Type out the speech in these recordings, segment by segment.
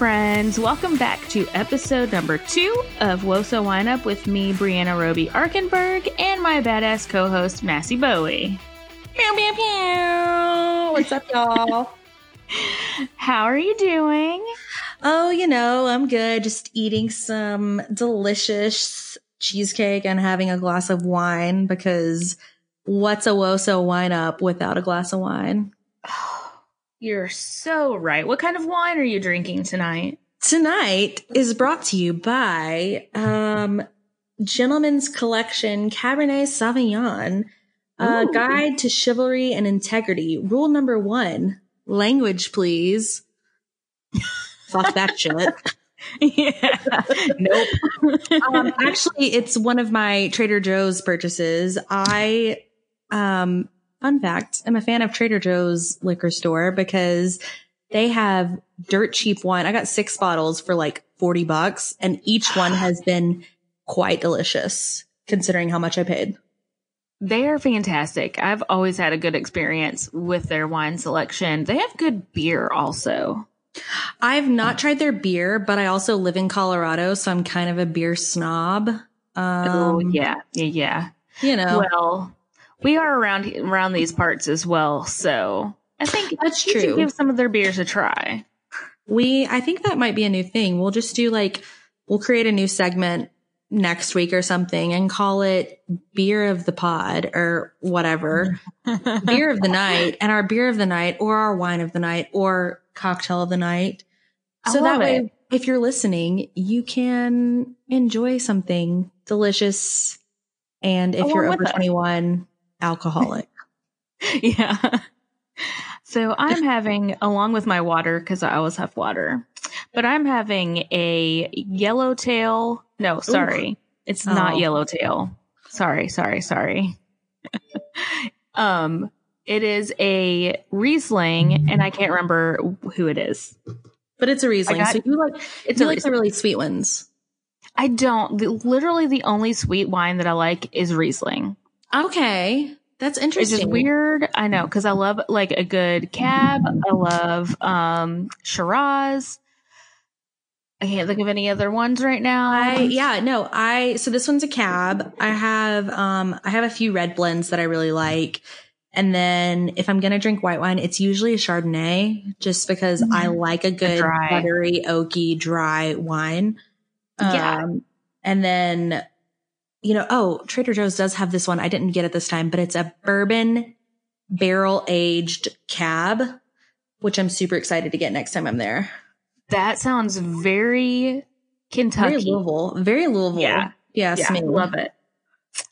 friends. Welcome back to episode number two of Woso Wine Up with me, Brianna Roby Arkenberg, and my badass co host, Massey Bowie. Pew, pew, pew. What's up, y'all? How are you doing? Oh, you know, I'm good. Just eating some delicious cheesecake and having a glass of wine because what's a Woso wine up without a glass of wine? You're so right. What kind of wine are you drinking tonight? Tonight is brought to you by um, Gentleman's Collection Cabernet Sauvignon, a Ooh. guide to chivalry and integrity. Rule number one language, please. Fuck that shit. yeah. nope. um, actually, it's one of my Trader Joe's purchases. I, um, fun fact, I'm a fan of Trader Joe's liquor store because they have dirt cheap wine. I got six bottles for like 40 bucks and each one has been quite delicious considering how much I paid. They are fantastic. I've always had a good experience with their wine selection. They have good beer also. I've not tried their beer, but I also live in Colorado, so I'm kind of a beer snob. Um, oh, yeah. Yeah, yeah. You know, Well, we are around around these parts as well, so I think That's true. give some of their beers a try. We, I think that might be a new thing. We'll just do like, we'll create a new segment next week or something and call it beer of the pod or whatever, beer of the night and our beer of the night or our wine of the night or cocktail of the night. So that way, it. if you're listening, you can enjoy something delicious. And if Along you're over us. 21, alcoholic. yeah. So I'm having, along with my water, because I always have water, but I'm having a yellowtail. No, sorry. It's not Oh. yellowtail. Sorry, sorry, sorry. um, it is a Riesling, and I can't remember who it is. but it's a Riesling. got- so you like, It's you a like the really sweet ones. I don't. The, literally, the only sweet wine that I like is Riesling. Okay. That's It's interesting. just weird. I know because I love like a good cab. I love um Shiraz. I can't think of any other ones right now. I yeah, no, I so this one's a cab. I have um I have a few red blends that I really like. And then if I'm gonna drink white wine, it's usually a Chardonnay, just because I like a good dry. buttery, oaky, dry wine. Yeah. Um, and then you know, oh, Trader Joe's does have this one. I didn't get it this time, but it's a bourbon barrel aged cab, which I'm super excited to get next time I'm there. that sounds very Kentucky. Very Louisville, very Louisville. Yeah. yes, yeah, me. love it.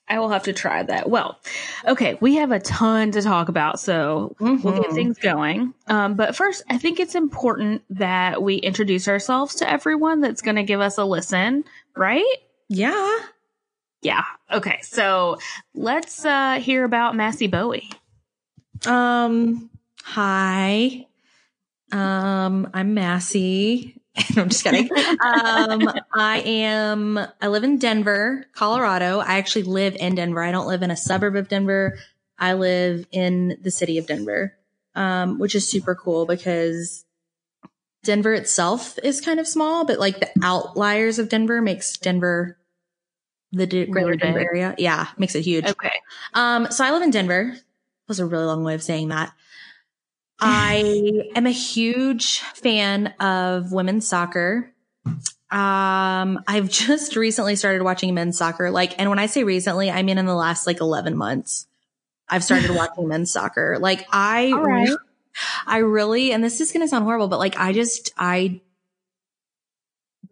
I will have to try that. Well, okay, we have a ton to talk about, so we'll get Mhm. things going. Um, but first, I think it's important that we introduce ourselves to everyone that's going to give us a listen, right? Yeah. Yeah. Okay. So let's uh, hear about Massey Bowie. Um, hi. Um, I'm Massey. I'm just kidding. um, I am, I live in Denver, Colorado. I actually live in Denver. I don't live in a suburb of Denver. I live in the city of Denver, um, which is super cool because Denver itself is kind of small, but like the outliers of Denver makes Denver the D- greater Denver area. Yeah, makes it huge. Okay. Um, so I live in Denver. That was a really long way of saying that. I am a huge fan of women's soccer. Um, I've just recently started watching men's soccer. Like, and when I say recently, I mean in the last like 11 months, I've started watching men's soccer. Like, I, right. I really, and this is going to sound horrible, but like, I just, I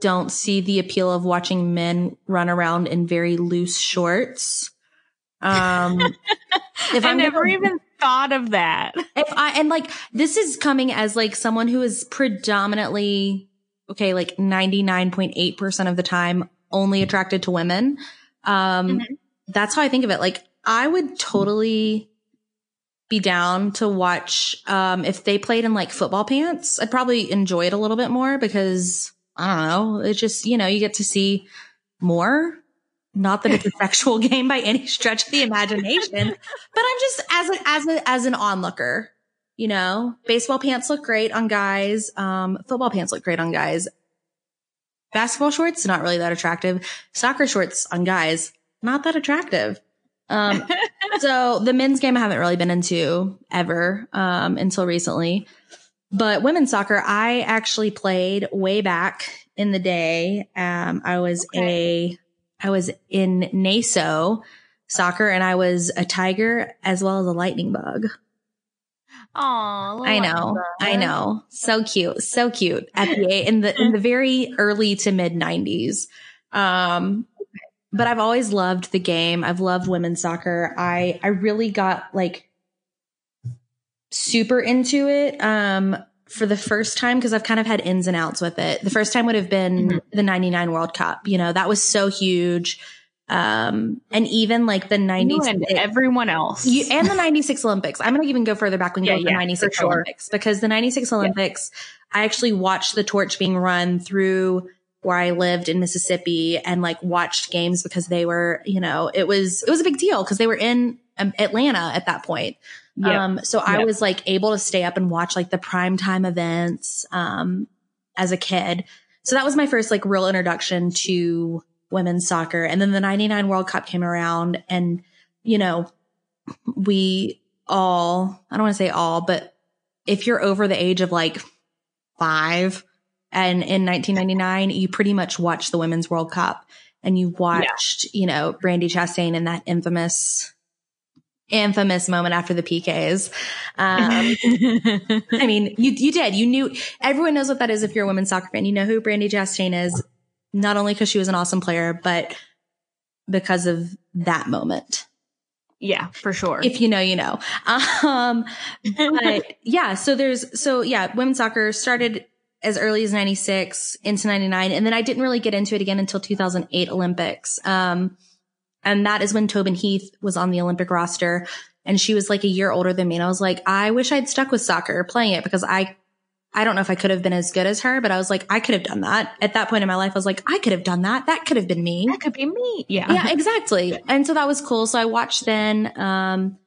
don't see the appeal of watching men run around in very loose shorts. Um, if I I'm never gonna- even thought of that. if I and like this is coming as like someone who is predominantly okay, like 99.8% of the time only attracted to women. Um Mhm. that's how I think of it. Like I would totally be down to watch um if they played in like football pants. I'd probably enjoy it a little bit more because I don't know, it's just, you know, you get to see more. Not that it's a sexual game by any stretch of the imagination, but I'm just as a, as a, as an onlooker. You know, baseball pants look great on guys. Um, football pants look great on guys. Basketball shorts, not really that attractive. Soccer shorts on guys, not that attractive. Um, so the men's game I haven't really been into ever, um, until recently. But women's soccer, I actually played way back in the day. Um, I was okay. a, I was in NASO soccer and I was a tiger as well as a lightning bug. Oh, I know, I know, so cute, so cute. At the in the in the very early to mid '90s, um, but I've always loved the game. I've loved women's soccer. I I really got like super into it um for the first time because I've kind of had ins and outs with it. The first time would have been mm-hmm. the 99 World Cup. You know, that was so huge. Um, and even like the 90s and everyone else you, and the 96 Olympics. I'm going to even go further back when you yeah, go to yeah, the 96 sure. Olympics because the 96 Olympics, yeah. I actually watched the torch being run through where I lived in Mississippi and like watched games because they were, you know, it was, it was a big deal because they were in um, Atlanta at that point. Yep. Um, so yep. I was like able to stay up and watch like the prime time events, um, as a kid. So that was my first like real introduction to women's soccer. And then the 99 World Cup came around and, you know, we all, I don't want to say all, but if you're over the age of like five and in 1999, you pretty much watched the Women's World Cup and you watched, yeah. you know, Brandi Chastain in that infamous infamous moment after the PKs. Um, I mean, you, you did, you knew, everyone knows what that is if you're a women's soccer fan. You know who Brandi Chastain is not only because she was an awesome player, but because of that moment. Yeah, for sure. If you know, you know. Um, but yeah, so there's, so yeah, women's soccer started as early as 96 into 99. And then I didn't really get into it again until 2008 Olympics. Um, and that is when Tobin Heath was on the Olympic roster and she was like a year older than me. And I was like, I wish I'd stuck with soccer playing it because I I don't know if I could have been as good as her, but I was like, I could have done that. At that point in my life, I was like, I could have done that. That could have been me. That could be me. Yeah. Yeah, exactly. and so that was cool. So I watched then. Um,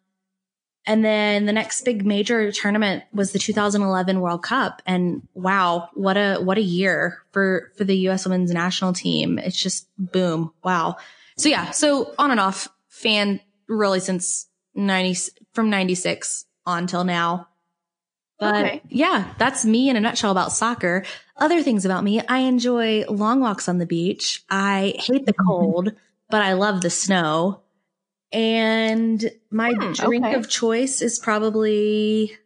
and then the next big major tournament was the 2011 World Cup. And wow, what a, what a year for, for the U.S. women's national team. It's just boom. Wow. So yeah. So on and off fan really since 90, from 96 on till now. But okay. yeah, that's me in a nutshell about soccer. Other things about me, I enjoy long walks on the beach. I hate the cold, but I love the snow. And my hmm, drink okay. of choice is probably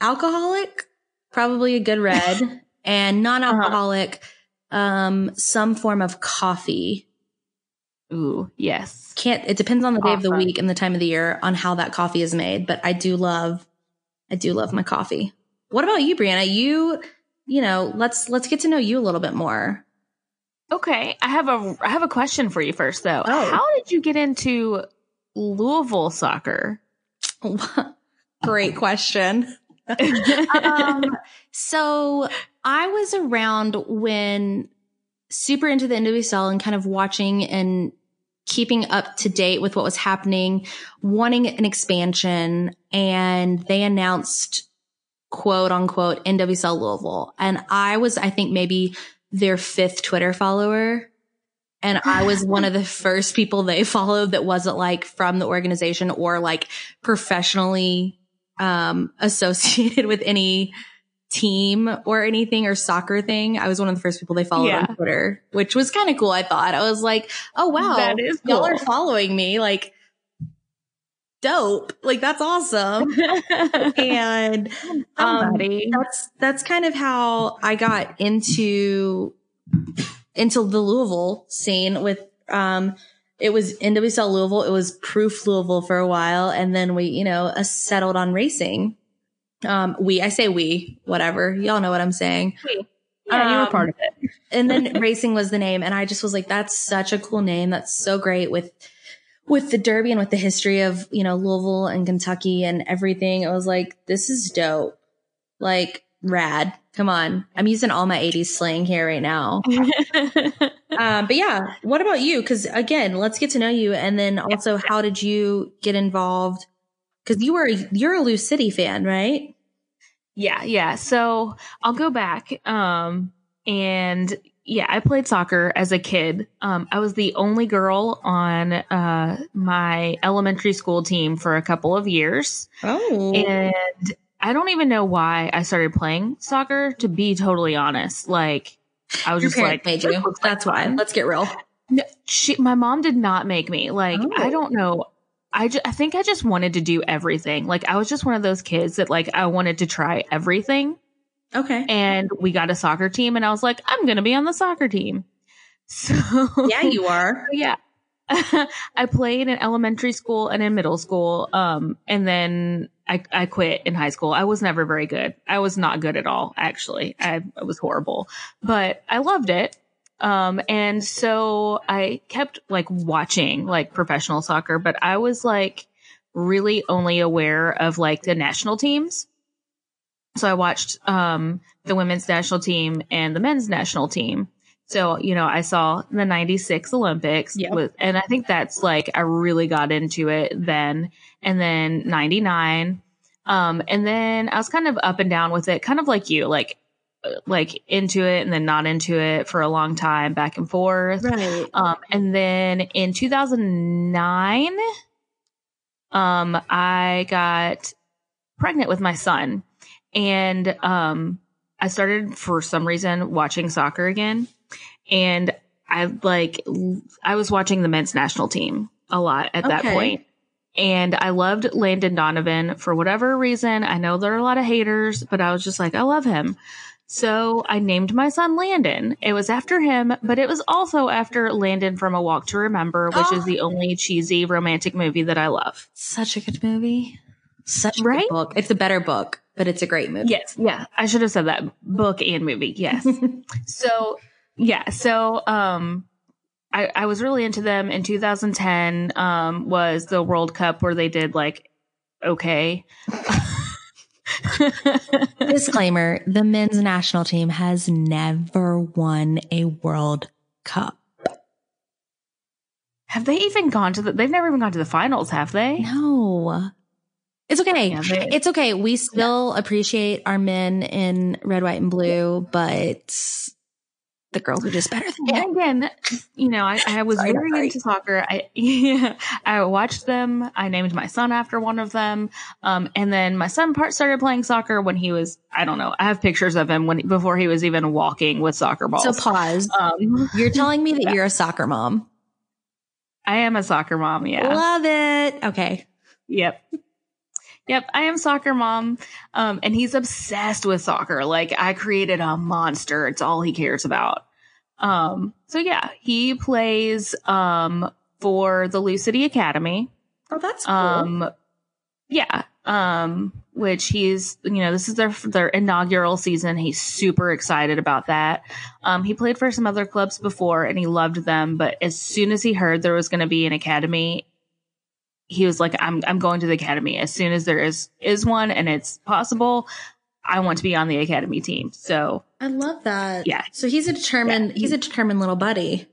alcoholic, probably a good red, and non-alcoholic, uh-huh. Um, some form of coffee. Ooh, yes. Can't, it depends on the day of the week and the time of the year on how that coffee is made, but I do love I do love my coffee. What about you, Brianna? You, you know, let's let's get to know you a little bit more. Okay, I have a I have a question for you first though. Oh. How did you get into Louisville soccer? Great question. um, so I was around when super into the NWSL and kind of watching and keeping up to date with what was happening, wanting an expansion, and they announced quote unquote NWSL Louisville. And I was, I think maybe their fifth Twitter follower. And I was one of the first people they followed that wasn't like from the organization or like professionally um, associated with any team or anything or soccer thing. I was one of the first people they followed yeah. on Twitter, which was kind of cool. I thought I was like, oh wow, that is cool. y'all are following me. Like, dope. Like that's awesome. and um, that's that's kind of how I got into into the Louisville scene with um it was NWSL Louisville, it was Proof Louisville for a while, and then we, you know, uh, settled on racing. Um, we, I say we, whatever. Y'all know what I'm saying. We. Yeah, you were um, part of it. and then racing was the name. And I just was like, that's such a cool name. That's so great with, with the Derby and with the history of, you know, Louisville and Kentucky and everything. I was like, this is dope. Like rad. Come on. I'm using all my 80s slang here right now. um, but yeah, what about you? Cause again, let's get to know you. And then also, how did you get involved? Because you were you're a Lou City fan, right? Yeah, yeah. So I'll go back. Um, and yeah, I played soccer as a kid. Um, I was the only girl on uh, my elementary school team for a couple of years. Oh, And I don't even know why I started playing soccer, to be totally honest. Like, I was your just like, made you. That's why. Let's get real. No, she, my mom did not make me. Like, Oh. I don't know. I, ju- I think I just wanted to do everything. Like, I was just one of those kids that, like, I wanted to try everything. Okay. And we got a soccer team, and I was like, I'm going to be on the soccer team. So, Yeah, you are. yeah. I played in elementary school and in middle school. Um, and then I, I quit in high school. I was never very good. I was not good at all, actually. I, I was horrible, but I loved it. Um, and so I kept like watching like professional soccer, but I was like really only aware of like the national teams. So I watched, um, the women's national team and the men's national team. So, you know, I saw the 96 Olympics Yep. with, and I think that's like, I really got into it then. And then 99. Um, and then I was kind of up and down with it, kind of like you, like, like into it and then not into it for a long time, back and forth. Right. Um, and then in 2009, um, I got pregnant with my son and, um, I started for some reason watching soccer again. And I like, I was watching the men's national team a lot at that Okay. point. And I loved Landon Donovan for whatever reason. I know there are a lot of haters, but I was just like, I love him. So I named my son Landon. It was after him, but it was also after Landon from A Walk to Remember, which Oh. is the only cheesy romantic movie that I love. Such a good movie. Such a Right? good book. It's a better book, but it's a great movie. Yes. Yeah. I should have said that book and movie. Yes. so yeah. So, um, I, I was really into them in 2010, um, was the World Cup where they did like, okay. Disclaimer the men's national team has never won a World Cup. have they even gone to the, they've never even gone to the finals, have they? No. It's okay. Yeah, they- it's okay. We still appreciate our men in red, white, and blue, but the girls are just better than And again, you know, I, I was Sorry, very sorry. into soccer. I yeah, I watched them. I named my son after one of them. Um, and then my son part started playing soccer when he was, I don't know. I have pictures of him when before he was even walking with soccer balls. So pause. um, You're telling me that you're a soccer mom. I am a soccer mom. Yeah. Love it. Okay. Yep. Yep, I am soccer mom. Um, and he's obsessed with soccer. Like I created a monster. It's all he cares about. Um, so yeah, he plays um for the Lou City Academy. Oh, that's cool. Um, yeah. Um, which he's, you know, this is their their inaugural season. He's super excited about that. Um, he played for some other clubs before and he loved them, but as soon as he heard there was going to be an academy, he was like, "I'm I'm going to the academy as soon as there is is one and it's possible. I want to be on the academy team." So I love that. Yeah. So he's a determined, he's a determined little buddy.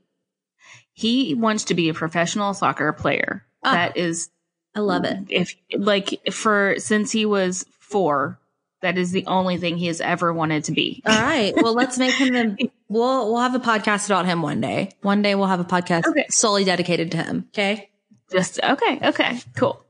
he wants to be a professional soccer player. Ah. that is I love it. if like for since he was four that is the only thing he has ever wanted to be All right. Well, let's make him the, we'll, we'll have a podcast about him one day. One day we'll have a podcast Okay. solely dedicated to him. Okay. Just okay okay cool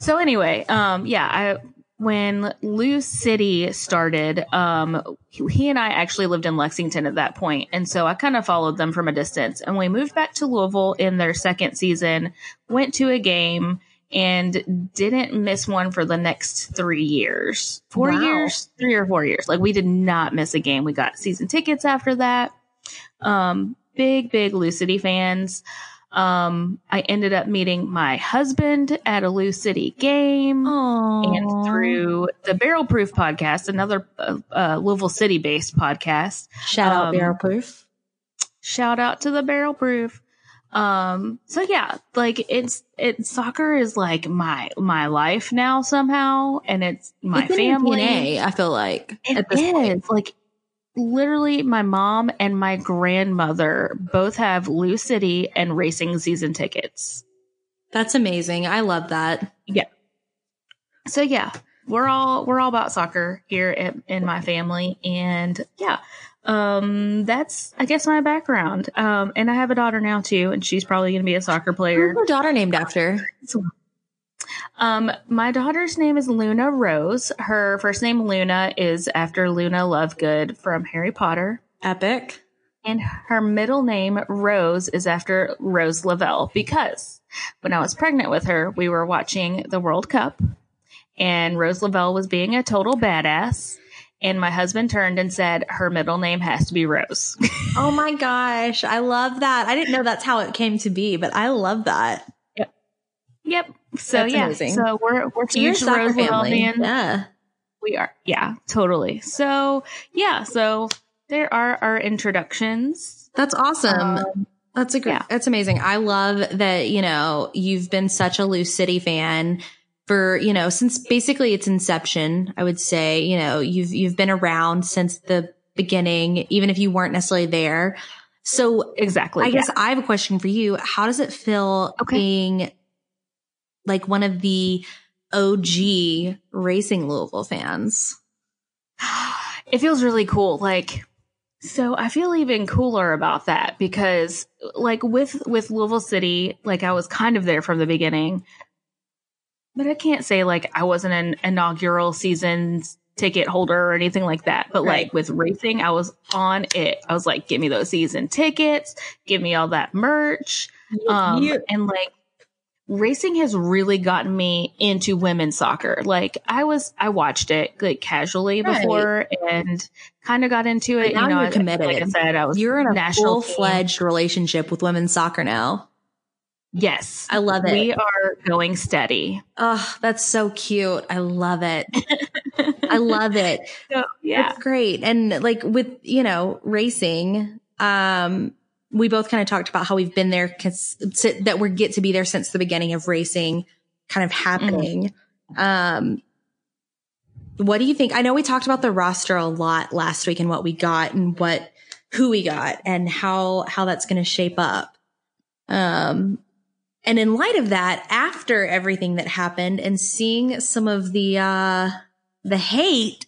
so anyway um yeah i when Lou City started, um, he, and I actually lived in Lexington at that point, and so I kind of followed them from a distance. And we moved back to Louisville in their second season, went to a game, and didn't miss one for the next three years, four Wow. years, three or four years. Like we did not miss a game. We got season tickets after that. Um, big, big Lou City fans. Um, I ended up meeting my husband at a Lou City game Oh. and through the Barrel Proof podcast, another uh, uh, Louisville City based podcast. shout out um, Barrel Proof. Shout out to the Barrel Proof. Um, so yeah, like it's, it, soccer is like my, my life now somehow. And it's my It's family. DNA, I feel like. It at this point. is like literally my mom and my grandmother both have Lou City and racing season tickets. That's amazing. I love that. Yeah. so yeah, we're all we're all about soccer here at, in my family, and yeah, um, that's I guess my background. Um, and I have a daughter now too, and she's probably going to be a soccer player. Who's your daughter named after? Um, my daughter's name is Luna Rose. Her first name Luna is after Luna Lovegood from Harry Potter. Epic. And her middle name, Rose, is after Rose Lavelle because when I was pregnant with her, we were watching the World Cup and Rose Lavelle was being a total badass. And my husband turned and said, her middle name has to be Rose. oh my gosh. I love that. I didn't know that's how it came to be, but I love that. Yep. Yep. So That's yeah. amazing. So we're, we're So huge family. fans. Yeah. We are. Yeah, totally. So yeah. So there are our introductions. That's awesome. Um, That's a great, yeah. that's amazing. I love that, you know, you've been such a Lou City fan for, you know, since basically its inception, I would say, you know, you've, you've been around since the beginning, even if you weren't necessarily there. So exactly. I yeah. guess I have a question for you. How does it feel Okay. being like one of the OG racing Louisville fans? it feels really cool. Like, so I feel even cooler about that because like with, with Louisville City, like I was kind of there from the beginning, but I can't say like I wasn't an inaugural season ticket holder or anything like that. But Right. like with racing, I was on it. I was like, give me those season tickets, give me all that merch. Um, and like racing has really gotten me into women's soccer. Like I was, I watched it like casually Right. before and kind of got into But it. now you know, you're I- committed. Like I said, I was You're in a national full fledged relationship with women's soccer now. Yes. I love it. We are going steady. Oh, that's so cute. I love it. I love it. So, yeah. It's great. And like with, you know, racing, um, we both kind of talked about how we've been there that we get to be there since the beginning of racing kind of happening. Um, what do you think? I know we talked about the roster a lot last week and what we got and what, who we got and how, how that's going to shape up. Um, and in light of that, after everything that happened and seeing some of the, uh, the hate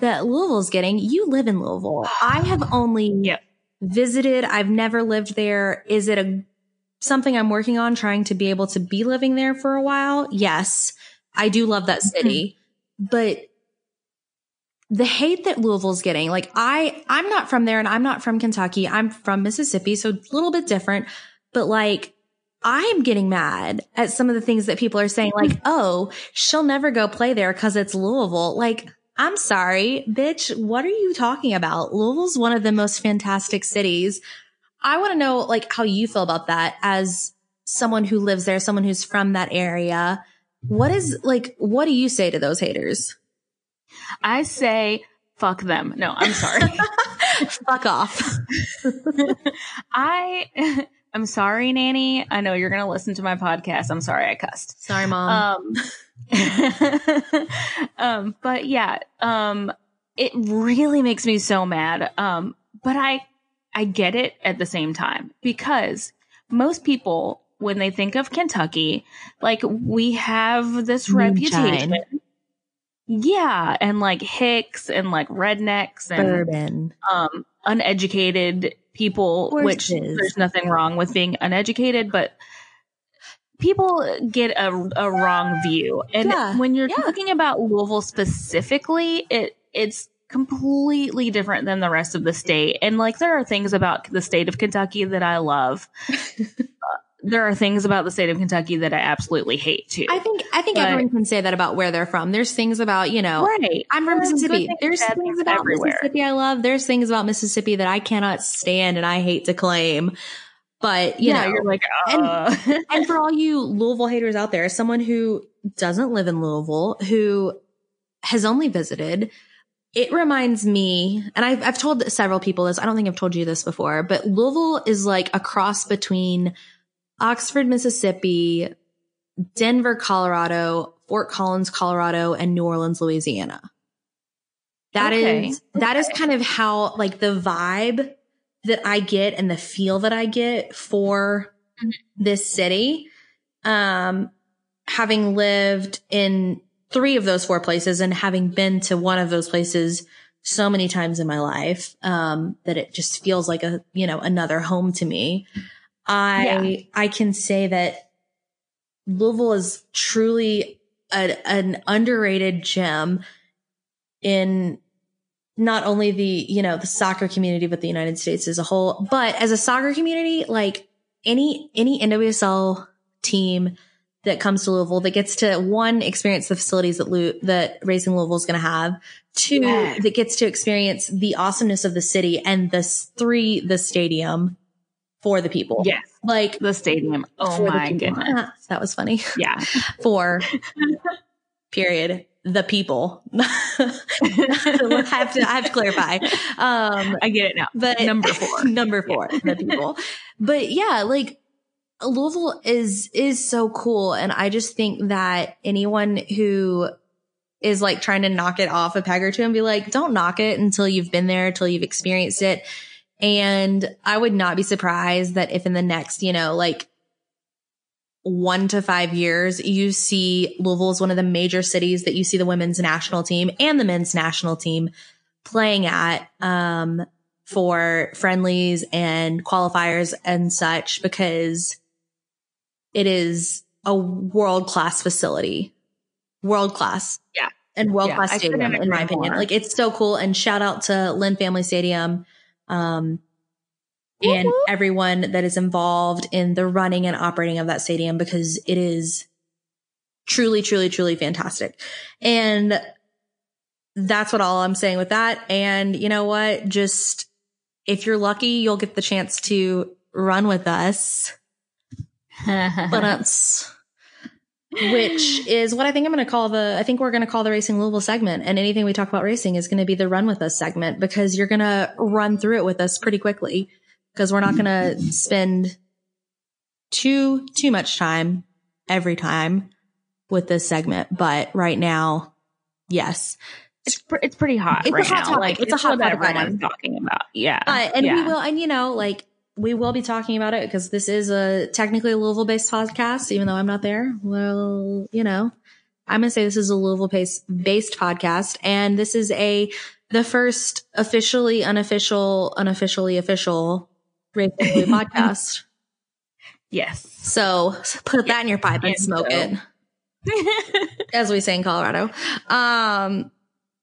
that Louisville's getting, you live in Louisville. I have only Yep. Visited. I've never lived there. Is it a something I'm working on trying to be able to be living there for a while? Yes. I do love that city. But the hate that Louisville's getting, like I I'm not from there and I'm not from Kentucky. I'm from Mississippi, so a little bit different. But like I'm getting mad at some of the things that people are saying, like, oh, she'll never go play there because it's Louisville. Like, I'm sorry, bitch. What are you talking about? Louisville's one of the most fantastic cities. I want to know, like, how you feel about that as someone who lives there, someone who's from that area. What is, like, what do you say to those haters? I say, fuck them. No, I'm sorry. Fuck off. I, I'm sorry, Nanny. I know you're going to listen to my podcast. I'm sorry I cussed. Sorry, mom. Um, um, but yeah, um, it really makes me so mad. Um, but I, I get it at the same time because most people, when they think of Kentucky, like we have this Moonshine. reputation. Yeah. And like hicks and like rednecks and, Bourbon. um, uneducated people, course which there's nothing wrong with being uneducated, but people get a, a wrong view. And Yeah, when you're yeah. talking about Louisville specifically, it it's completely different than the rest of the state. And like there are things about the state of Kentucky that I love. Uh, there are things about the state of Kentucky that I absolutely hate too. I think, I think But- everyone can say that about where they're from. There's things about, you know, right. I'm from There are good Mississippi. There's things things about everywhere. Mississippi I love. There's things about Mississippi that I cannot stand and I hate to claim. But you yeah, know, you're like, and- uh. and for all you Louisville haters out there, someone who doesn't live in Louisville, who has only visited, it reminds me, and I've, I've told several people this. I don't think I've told you this before, but Louisville is like a cross between Oxford, Mississippi, Denver, Colorado, Fort Collins, Colorado, and New Orleans, Louisiana. That is Okay. that is kind of how like the vibe that I get and the feel that I get for Mhm. this city. Um having lived in three of those four places and having been to one of those places so many times in my life, um, that it just feels like a, you know, another home to me. I, Yeah. I can say that Louisville is truly a, an underrated gem in not only the, you know, the soccer community, but the United States as a whole. But as a soccer community, like any, any NWSL team that comes to Louisville that gets to one, experience the facilities that Lou, that Racing Louisville is going to have. Two, Yes. that gets to experience the awesomeness of the city and this three, the stadium for the people. Yes. Like, The stadium. Oh my goodness. that was funny. Yeah. For period, the people. I have to, I have to clarify. Um, I get it now. but Number four. number four, the people. But yeah, like Louisville is is so cool, and I just think that anyone who is like trying to knock it off a peg or two and be like, don't knock it until you've been there, until you've experienced it. And I would not be surprised that if in the next, you know, like one to five years, you see Louisville is one of the major cities that you see the women's national team and the men's national team playing at um, for friendlies and qualifiers and such because it is a world class facility, world class, Yeah. and world class Yeah, stadium in my opinion. more. Like it's so cool. And shout out to Lynn Family Stadium. Um, and Woo-woo. everyone that is involved in the running and operating of that stadium because it is truly, truly, truly fantastic. And that's what all I'm saying with that. And you know what? Just if you're lucky, you'll get the chance to run with us. But which is what I think I'm going to call the, I think we're going to call the Racing Louisville segment. And anything we talk about racing is going to be the run with us segment because you're going to run through it with us pretty quickly because we're not going to spend too, too much time every time with this segment. But right now, yes. it's pre- it's pretty hot It's a right hot now. topic. Like It's a hot topic everyone's talking about. Yeah. Uh, and we will, and you know, like we will be talking about it because this is a technically a Louisville based podcast, even though I'm not there. Well, you know, I'm going to say this is a Louisville based based podcast. And this is a, the first officially unofficial, unofficially official Racing Blue podcast. Yes. So put that in your pipe and And smoke so- it as we say in Colorado. Um,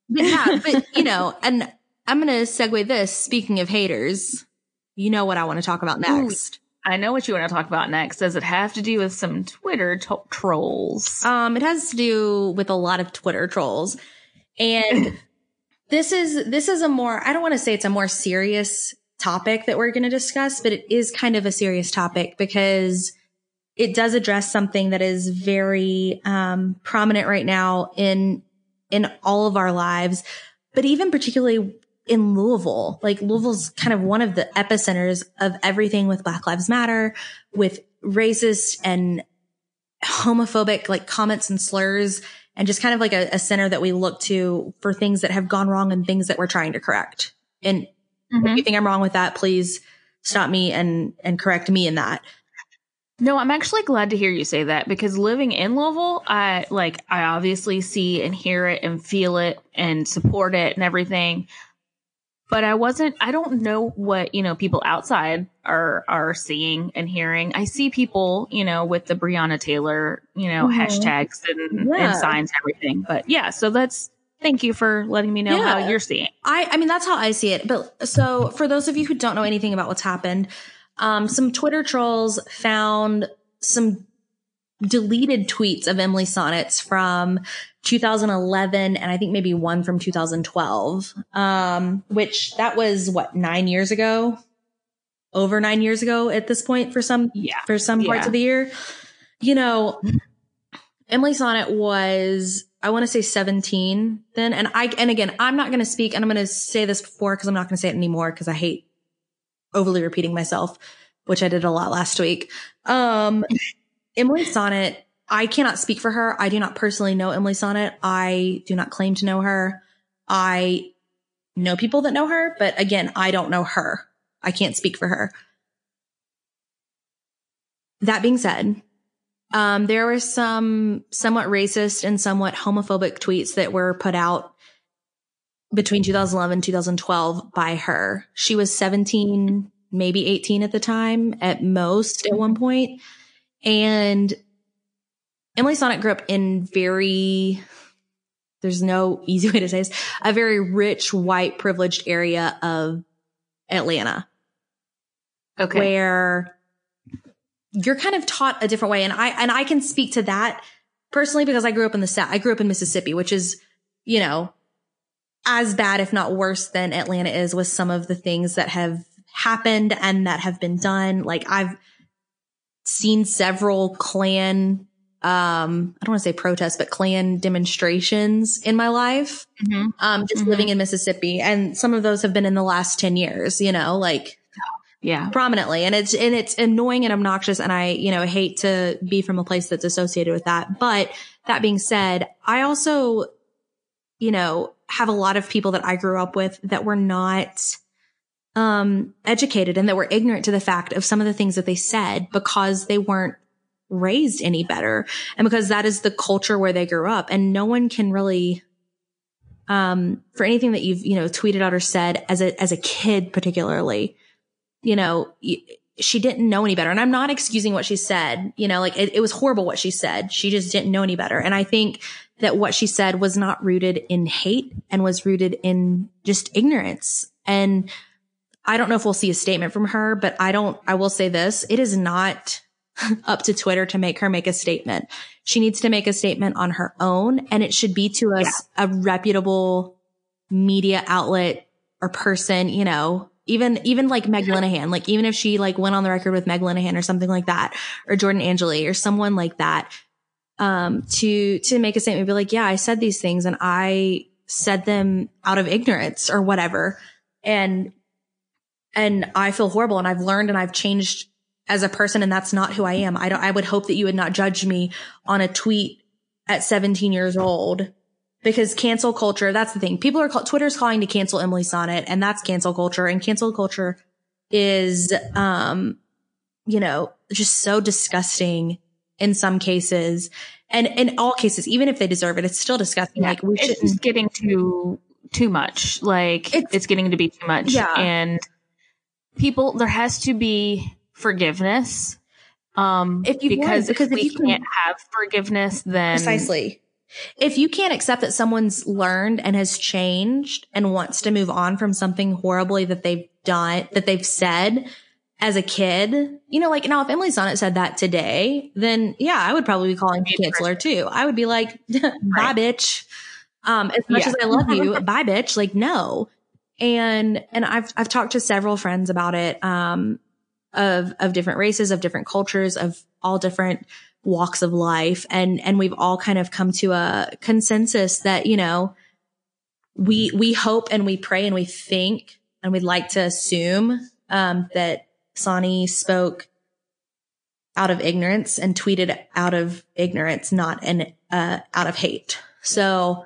but yeah, but you know, and I'm going to segue this. Speaking of haters, you know what I want to talk about next. I know what you want to talk about next. Does it have to do with some Twitter to- trolls? Um, it has to do with a lot of Twitter trolls, and this is this is a more I don't want to say it's a more serious topic that we're going to discuss, but it is kind of a serious topic because it does address something that is very um, prominent right now in in all of our lives, but even particularly in Louisville. Like Louisville's kind of one of the epicenters of everything with Black Lives Matter, with racist and homophobic like comments and slurs, and just kind of like a, a center that we look to for things that have gone wrong and things that we're trying to correct. And Mhm. if you think I'm wrong with that, please stop me and and correct me in that. No, I'm actually glad to hear you say that because living in Louisville, I like I obviously see and hear it and feel it and support it and everything. But I wasn't I don't know what, you know, people outside are are seeing and hearing. I see people, you know, with the Breonna Taylor, you know, Mhm. hashtags and, Yeah. and signs and everything. But yeah, so that's thank you for letting me know Yeah. how you're seeing. I, I mean, that's how I see it. But so for those of you who don't know anything about what's happened, um, some Twitter trolls found some deleted tweets of Emily Sonnett's from 2011 and I think maybe one from 2012. Um, which that was what, nine years ago? Over nine years ago at this point for some Yeah. for some parts Yeah. of the year. You know, Emily Sonnett was, I want to say 17 then. And I, and again, I'm not going to speak and I'm going to say this before because I'm not going to say it anymore because I hate overly repeating myself, which I did a lot last week. Um, Emily Sonnett, I cannot speak for her. I do not personally know Emily Sonnett. I do not claim to know her. I know people that know her, but again, I don't know her. I can't speak for her. That being said, Um, there were some somewhat racist and somewhat homophobic tweets that were put out between 2011 and 2012 by her. She was 17, maybe 18 at the time at most at one point. And Emily Sonnett grew up in very, there's no easy way to say this, a very rich, white, privileged area of Atlanta. Okay. Where you're kind of taught a different way. And I, and I can speak to that personally because I grew up in the South. I grew up in Mississippi, which is, you know, as bad, if not worse than Atlanta is with some of the things that have happened and that have been done. Like I've seen several Klan, um, I don't want to say protests, but Klan demonstrations in my life. Mhm. Um, just Mhm. living in Mississippi. And some of those have been in the last 10 years, you know, like Yeah. prominently. And it's and it's annoying and obnoxious and I you know hate to be from a place that's associated with that. But that being said I also you know have a lot of people that I grew up with that were not um educated and that were ignorant to the fact of some of the things that they said because they weren't raised any better. And because that is the culture where they grew up. And no one can really um for anything that you've you know tweeted out or said as a as a kid particularly you know, she didn't know any better. And I'm not excusing what she said. You know, like it, it was horrible what she said. She just didn't know any better. And I think that what she said was not rooted in hate and was rooted in just ignorance. And I don't know if we'll see a statement from her, but I don't, I will say this. It is not up to Twitter to make her make a statement. She needs to make a statement on her own and it should be to us a reputable media outlet or person, you know, even, even like Meg Linehan, like even if she like went on the record with Meg Linehan or something like that, or Jordan Angeli or someone like that, um, to, to make a statement, be like, yeah, I said these things and I said them out of ignorance or whatever. And, and I feel horrible and I've learned and I've changed as a person and that's not who I am. I don't, I would hope that you would not judge me on a tweet at 17 years old because cancel culture, that's the thing. People are, call, Twitter's calling to cancel Emily Sonnett and that's cancel culture and cancel culture is, um, you know, just so disgusting in some cases and in all cases, even if they deserve it, it's still disgusting. Yeah. Like we it's shouldn't. just getting too too much. Like It's- it's, getting to be too much. Yeah. And people there has to be forgiveness. Um If you because because if if we you can- can't have forgiveness then Precisely. If you can't accept that someone's learned and has changed and wants to move on from something horribly that they've done, that they've said as a kid, you know, like now if Emily Sonnett said that today, then yeah, I would probably be calling cancel her too. I would be like, bye Right. bitch. Um, as much Yeah. as I love you, bye bitch. Like no. And, and I've, I've talked to several friends about it, um, of, of different races, of different cultures, of all different walks of life. And, and we've all kind of come to a consensus that, you know, we, we hope and we pray and we think and we'd like to assume, um, that Sani spoke out of ignorance and tweeted out of ignorance, not an, uh, out of hate. So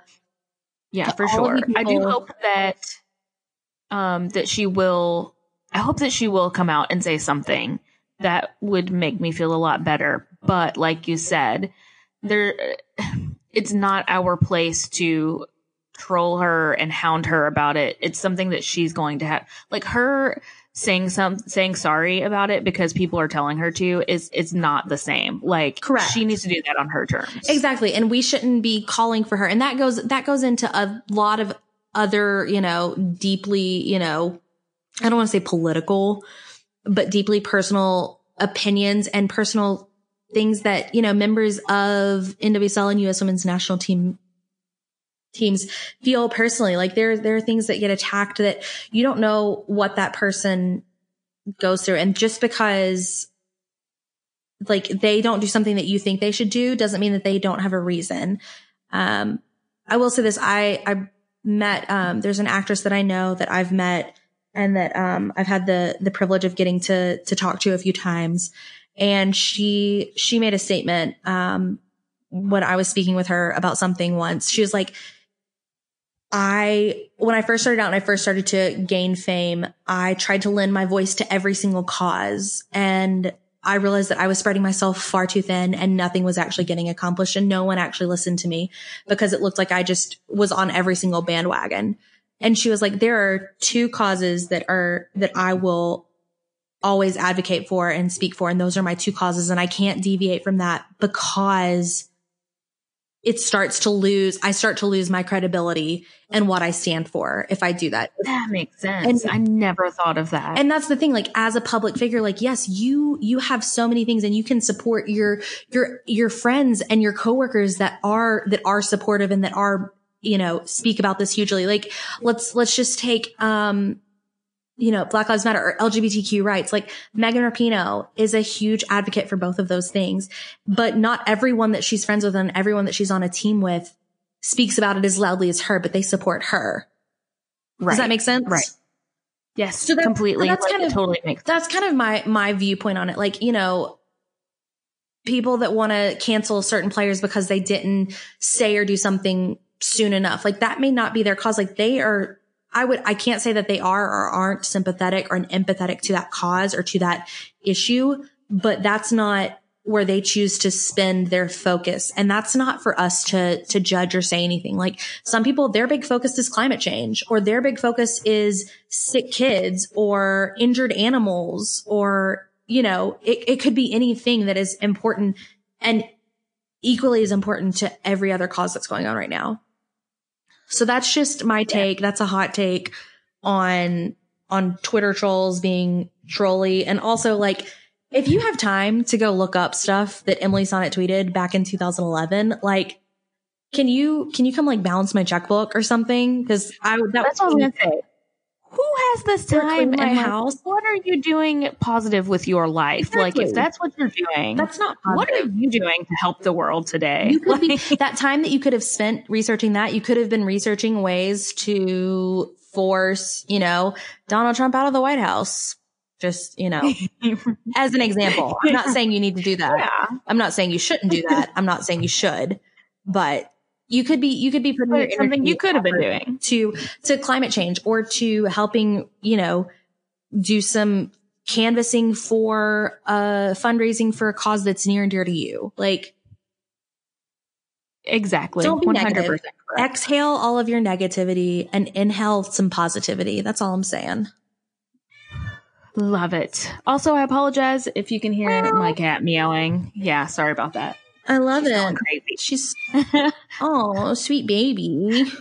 Yeah, for sure. you I do hope that um that she will I hope that she will come out and say something that would make me feel a lot better. But like you said, there it's not our place to troll her and hound her about it. It's something that she's going to have like her saying some saying sorry about it because people are telling her to is it's not the same. Like Correct. she needs to do that on her terms. Exactly. And we shouldn't be calling for her. And that goes, that goes into a lot of other, you know, deeply, you know, I don't want to say political, but deeply personal opinions and personal things that, you know, members of NWSL and U.S. women's national team teams feel personally. Like there, there are things that get attacked that you don't know what that person goes through. And just because like they don't do something that you think they should do doesn't mean that they don't have a reason. Um, I will say this. I, I met, um, there's an actress that I know that I've met and that, um, I've had the, the privilege of getting to, to talk to a few times. And she, she made a statement, um, when I was speaking with her about something once, she was like, I, when I first started out and I first started to gain fame, I tried to lend my voice to every single cause. And I realized that I was spreading myself far too thin and nothing was actually getting accomplished and no one actually listened to me because it looked like I just was on every single bandwagon. And she was like, there are two causes that are, that I will always advocate for and speak for. And those are my two causes. And I can't deviate from that because it starts to lose, I start to lose my credibility and what I stand for if I do that. That makes sense. And, I never thought of that. And that's the thing, like as a public figure, like, yes, you, you have so many things and you can support your, your, your friends and your coworkers that are, that are supportive and that are, you know, speak about this hugely. Like, let's, let's just take, um, you know, Black Lives Matter or LGBTQ rights. Like Megan Rapinoe is a huge advocate for both of those things, but not everyone that she's friends with and everyone that she's on a team with speaks about it as loudly as her, but they support her. Right. Does that make sense? Right. Yes, so that's, completely. That's like, kind of totally makes. That's kind of my my viewpoint on it. Like you know, people that want to cancel certain players because they didn't say or do something soon enough. Like that may not be their cause. Like they are I would, I can't say that they are or aren't sympathetic or empathetic to that cause or to that issue, but that's not where they choose to spend their focus. And that's not for us to, to judge or say anything. Like some people, their big focus is climate change or their big focus is sick kids or injured animals or, you know, it, it could be anything that is important and equally as important to every other cause that's going on right now. So that's just my take. That's a hot take on, on Twitter trolls being trolly. And also like, if you have time to go look up stuff that Emily Sonnett tweeted back in 2011, like, can you, can you come like balance my checkbook or something? Cause I, that that's what I was going to say who has this time in my house? What are you doing positive with your life? Exactly. Like, if that's what you're doing, that's not. Positive. What are you doing to help the world today? Like, be, that time that you could have spent researching that, you could have been researching ways to force, you know, Donald Trump out of the White House. Just, you know, as an example. I'm not saying you need to do that. Yeah. I'm not saying you shouldn't do that. I'm not saying you should, but you could be you could be putting something you could have been doing. to to climate change or to helping you know do some canvassing for uh fundraising for a cause that's near and dear to you. Like exactly. don't be 100% negative. exhale all of your negativity and inhale some positivity. That's all i'm saying. Love it. Also i apologize if you can hear my cat meowing. Yeah sorry about that I love She's it. Crazy. She's oh, sweet baby.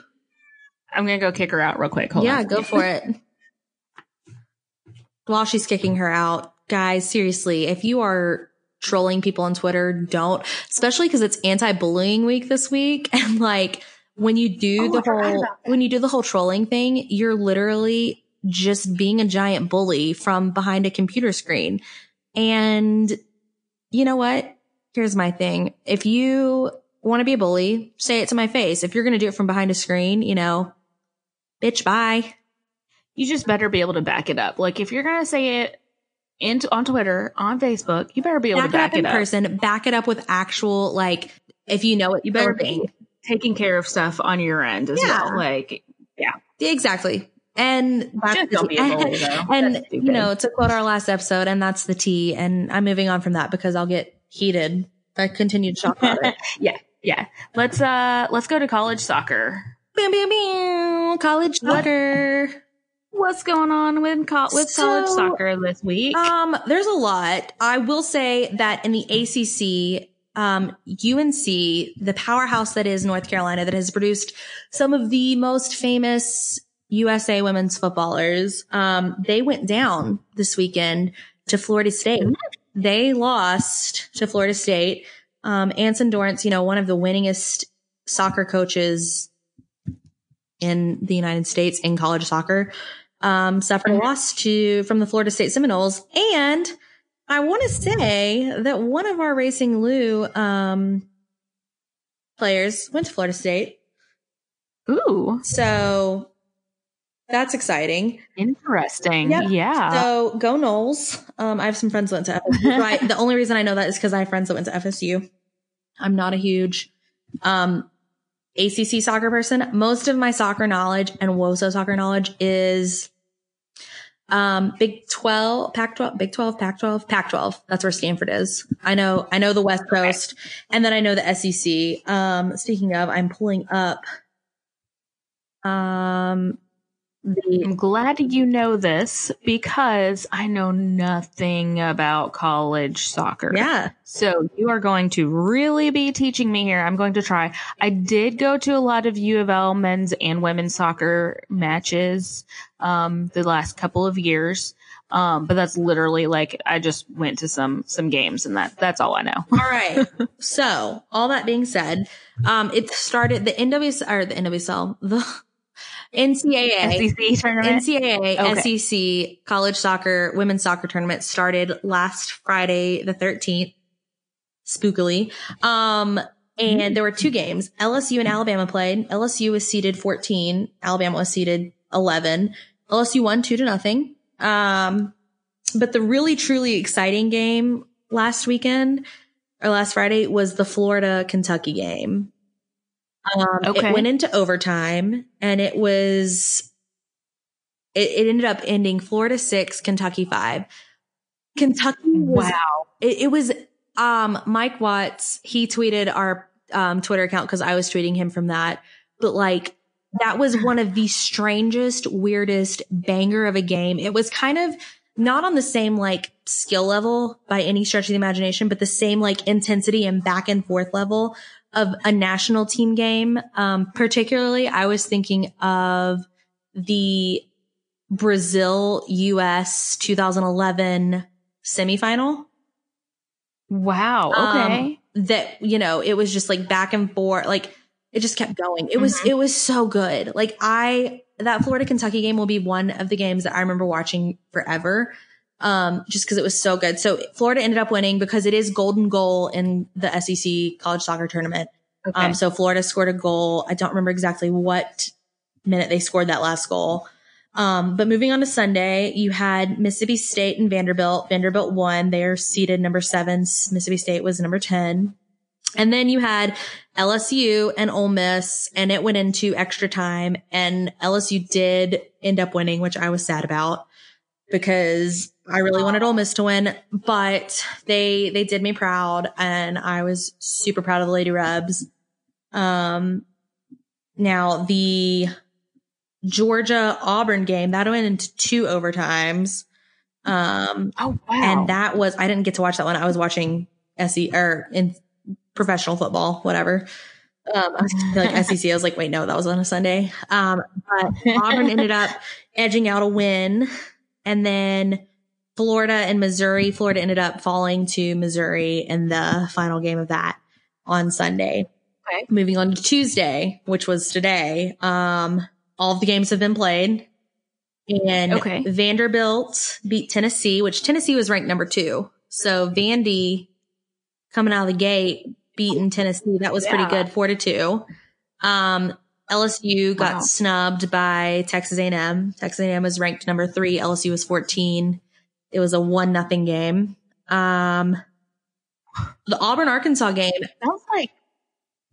I'm gonna go kick her out real quick. Hold yeah, on. go for it. While she's kicking her out, guys, seriously, if you are trolling people on Twitter, don't, especially because it's anti-bullying week this week, and like when you do oh, the whole when you do the whole trolling thing, you're literally just being a giant bully from behind a computer screen. And you know what? Here's my thing. If you want to be a bully, say it to my face. If you're going to do it from behind a screen, you know, bitch, bye. You just better be able to back it up. Like if you're going to say it into on Twitter, on Facebook, you better be able back to back it up in person. Back it up with actual like if you know it, you better be taking care of stuff on your end as yeah. well. Like yeah, exactly. And that's don't be a bully, though. and you know, to quote our last episode, and that's the T. And I'm moving on from that because I'll get heated I continued talk yeah, yeah. Let's uh let's go to college soccer. Bam, bam, bam. College soccer. What's going on with co- with so, college soccer this week? Um, there's a lot. I will say that in the ACC, um, UNC, the powerhouse that is North Carolina, that has produced some of the most famous USA women's footballers, um, they went down this weekend to Florida State. They lost to Florida State. Um, Anson Dorrance, you know, one of the winningest soccer coaches in the United States in college soccer, um, suffered a mm-hmm. loss to from the Florida State Seminoles. And I want to say that one of our Racing Lou um, players went to Florida State. Ooh. So that's exciting. Interesting. Yep. Yeah. So go Noles. Um, I have some friends that went to FSU. right. The only reason I know that is because I have friends that went to FSU. I'm not a huge um, ACC soccer person. Most of my soccer knowledge and WOSO soccer knowledge is Um, Big 12, Pac 12, Big 12, Pac 12, Pac 12. That's where Stanford is. I know, I know the West Coast and then I know the SEC. Um, speaking of, I'm pulling up, um, the, I'm glad you know this because I know nothing about college soccer. yeah. So you are going to really be teaching me here. I'm going to try. I did go to a lot of U of L men's and women's soccer matches um, the last couple of years. Um, but that's literally like I just went to some some games and that that's all I know. All right. so all that being said, um, it started the NWS or the NWSL, the NCAA. SEC tournament. NCAA, Okay. SEC college soccer, women's soccer tournament started last Friday, the 13th, spookily. Um, and there were two games. LSU and Alabama played. LSU was seeded 14. Alabama was seeded 11. LSU won two to nothing. Um, but the really truly exciting game last weekend or last Friday was the Florida Kentucky game. Um, Okay. it went into overtime and it was, it, it ended up ending Florida six, Kentucky five. Kentucky was wow. it, it was um Mike Watts, he tweeted our um Twitter account because I was tweeting him from that. But like that was one of the strangest, weirdest banger of a game. It was kind of not on the same like skill level by any stretch of the imagination, but the same like intensity and back and forth level of a national team game. Um, particularly I was thinking of the Brazil US 2011 semifinal Wow. Okay. um, that you know it was just like back and forth like it just kept going it was it was so good like i that florida kentucky game will be one of the games that i remember watching forever um just because it was so good so florida ended up winning because it is golden goal in the sec college soccer tournament okay. um so florida scored a goal i don't remember exactly what minute they scored that last goal um, but moving on to Sunday, you had Mississippi State and Vanderbilt. Vanderbilt won. They're seated number seven. Mississippi State was number 10. And then you had LSU and Ole Miss and it went into extra time and LSU did end up winning, which I was sad about because I really wanted Ole Miss to win, but they, they did me proud and I was super proud of the Lady Rebs. Um, now the Georgia Auburn game that went into two overtimes. Um, oh wow. and that was, I didn't get to watch that one. I was watching SE or in professional football, whatever. Um, I was like SEC. I was like, wait, no, that was on a Sunday. Um, but Auburn ended up edging out a win and then Florida and Missouri, Florida ended up falling to Missouri in the final game of that on Sunday. Okay. Moving on to Tuesday, which was today. Um, all of the games have been played. And Okay. Vanderbilt beat Tennessee, which Tennessee was ranked number two. So Vandy coming out of the gate beating Tennessee. That was pretty good, four to two. Um, LSU got Wow. snubbed by Texas A&M. Texas A&M was ranked number three. LSU was 14. It was a one nothing game. Um, the Auburn Arkansas game. sounds like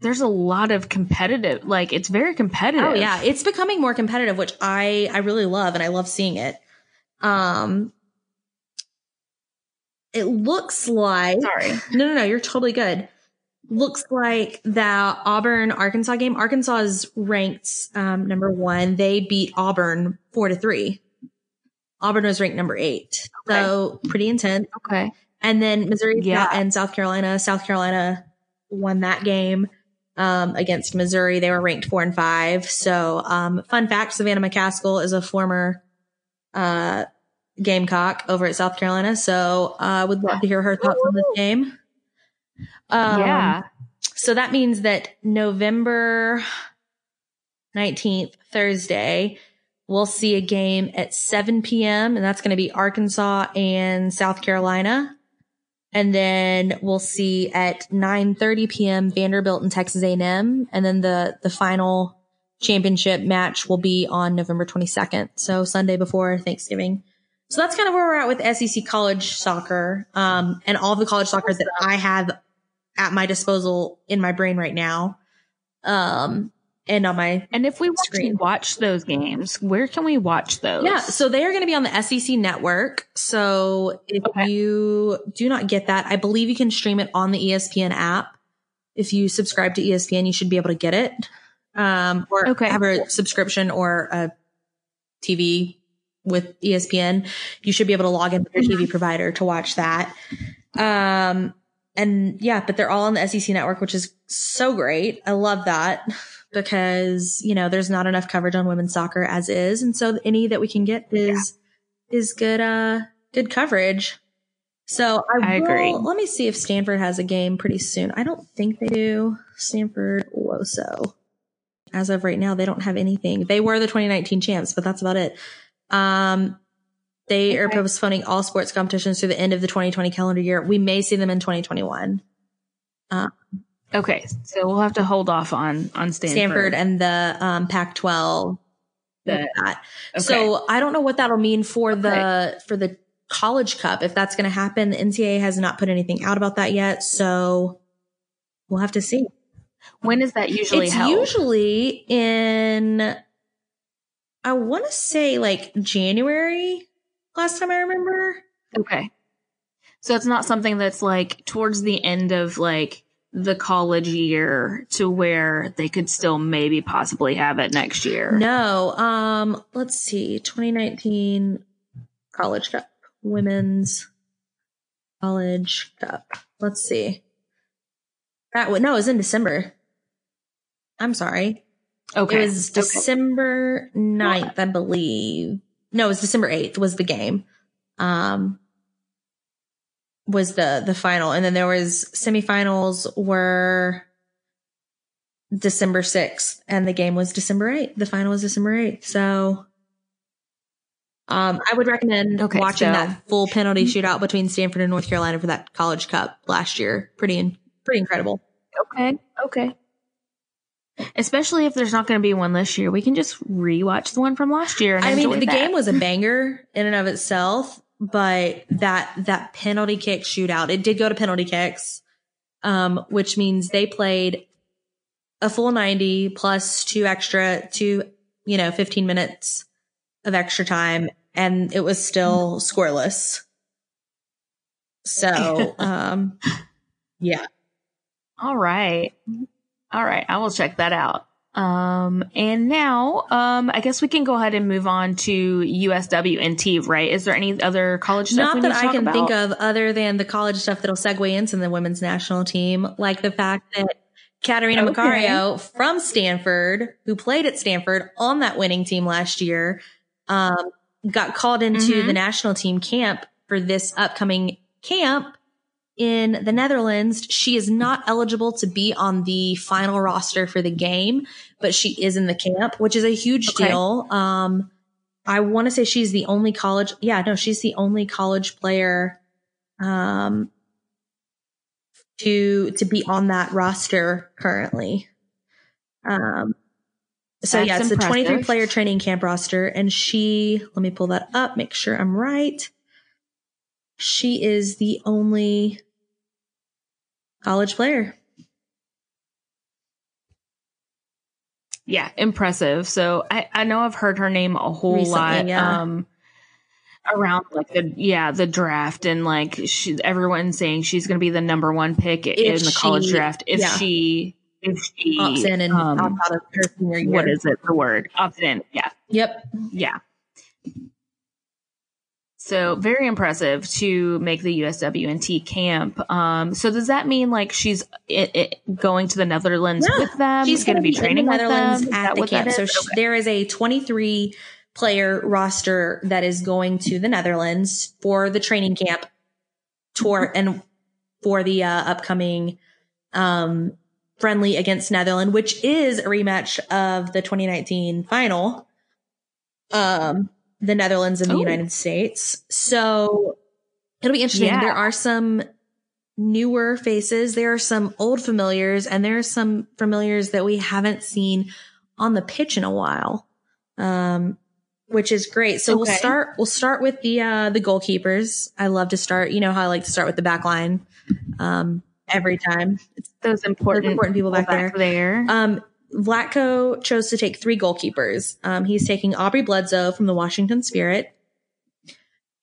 there's a lot of competitive. Like it's very competitive. Oh yeah, it's becoming more competitive, which I I really love, and I love seeing it. Um, it looks like Sorry. no, no, no, you're totally good. Looks like the Auburn Arkansas game. Arkansas is ranked um, number one. They beat Auburn four to three. Auburn was ranked number eight, so pretty intense. Okay. And then Missouri Yeah. and South Carolina. South Carolina won that game um, against Missouri. They were ranked four and five. So, um, fun fact: Savannah McCaskill is a former uh, Gamecock over at South Carolina. So, I uh, would love to hear her thoughts on this game. Um, yeah. So that means that November 19th, Thursday, we'll see a game at 7 p.m. and that's going to be Arkansas and South Carolina. And then we'll see at 9:30 p.m. Vanderbilt and Texas A&M and then the the final championship match will be on November 22nd. So Sunday before Thanksgiving. So that's kind of where we're at with SEC college soccer. Um, and all the college soccer that I have at my disposal in my brain right now. Um, and on my And if we want Screen. to watch those games, where can we watch those? Yeah, so they are going to be on the SEC network. So if Okay. you do not get that, I believe you can stream it on the ESPN app. If you subscribe to ESPN, you should be able to get it. Um, or Okay, have a subscription or a TV with ESPN. You should be able to log into your TV provider to watch that. Um, and yeah, but they're all on the SEC network, which is so great. I love that because, you know, there's not enough coverage on women's soccer as is. And so any that we can get is, is good, uh, good coverage. So I, I will- agree. Let me see if Stanford has a game pretty soon. I don't think they do. Stanford Woso. As of right now, they don't have anything. They were the 2019 champs, but that's about it. Um, they are postponing all sports competitions through the end of the 2020 calendar year. We may see them in 2021. Okay, so we'll have to hold off on on Stanford. Stanford and the um, Pac-12. The- that. okay. So I don't know what that'll mean for the for the College Cup if that's going to happen. The NCAA has not put anything out about that yet, so we'll have to see. when is that usually it's held? usually in I want to say like January. Last time I remember. okay, so it's not something that's like towards the end of like the college year to where they could still maybe possibly have it next year. No. Um. Let's see. 2019 College Cup, Women's College Cup. Let's see. That would no, it was in December. I'm sorry. Okay, It was okay. December 9th, I believe. No, it was December 8th was the game. Um was the the final and then there was semifinals were December 6th and the game was December 8th. The final was December 8th. So um I would recommend Okay, watching so- that full penalty shootout between Stanford and North Carolina for that college cup last year. Pretty in, pretty incredible. Okay. Okay. Especially if there's not going to be one this year, we can just rewatch the one from last year. And I mean, the that. game was a banger in and of itself, but that that penalty kick shootout, it did go to penalty kicks, um, which means they played a full 90 plus two extra, two, you know, 15 minutes of extra time, and it was still scoreless. So, um, yeah. All right. All right. I will check that out. Um, and now, um, I guess we can go ahead and move on to USWNT, right? Is there any other college stuff Not that I can about? think of other than the college stuff that'll segue into the women's national team, like the fact that Katerina Okay. Macario from Stanford, who played at Stanford on that winning team last year, um, got called into Mhm. the national team camp for this upcoming camp in the Netherlands. She is not eligible to be on the final roster for the game, but she is in the camp, which is a huge Okay. deal. Um, I want to say she's the only college. Yeah, no, she's the only college player, um, to, to be on that roster currently. Um, so That's yeah, it's the 23 player training camp roster and she, let me pull that up, make sure I'm right. She is the only college player. Yeah, impressive. So I, I know I've heard her name a whole Recently, lot. yeah. Um, around like the yeah the draft and like she everyone's saying she's going to be the number one pick If in the college draft if yeah. she if she Opts in and um, opts out of her senior year. what is it the word opt in yeah Yep. yeah so very impressive to make the USWNT camp. Um, so does that mean like she's i i going to the Netherlands Yeah. with them? She's going to be in training the with Netherlands them? At the camp. So sh- there is a 23 player roster that is going to the Netherlands for the training camp tour and for the uh, upcoming um, friendly against Netherlands, which is a rematch of the 2019 final. Um, the Netherlands and the Ooh. United States. So it'll be interesting. Yeah. There are some newer faces. There are some old familiars and there are some familiars that we haven't seen on the pitch in a while. Um, which is great. So we'll start, we'll start with the, uh, the goalkeepers. I love to start, you know how I like to start with the back line, um, every time. It's those important, important people back there. there. um, Vlatko chose to take three goalkeepers. Um, he's taking Aubrey Bledsoe from the Washington Spirit,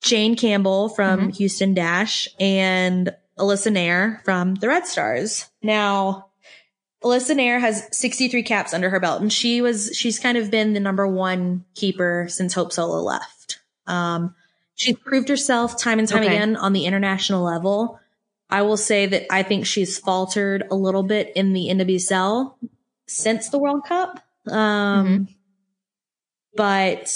Jane Campbell from Mm-hmm. Houston Dash, and Alyssa Naeher from the Red Stars. Now, Alyssa Naeher has 63 caps under her belt, and she was she's kind of been the number one keeper since Hope Solo left. Um, she's proved herself time and time Okay. again on the international level. I will say that I think she's faltered a little bit in the NWSL since the World Cup. Um, but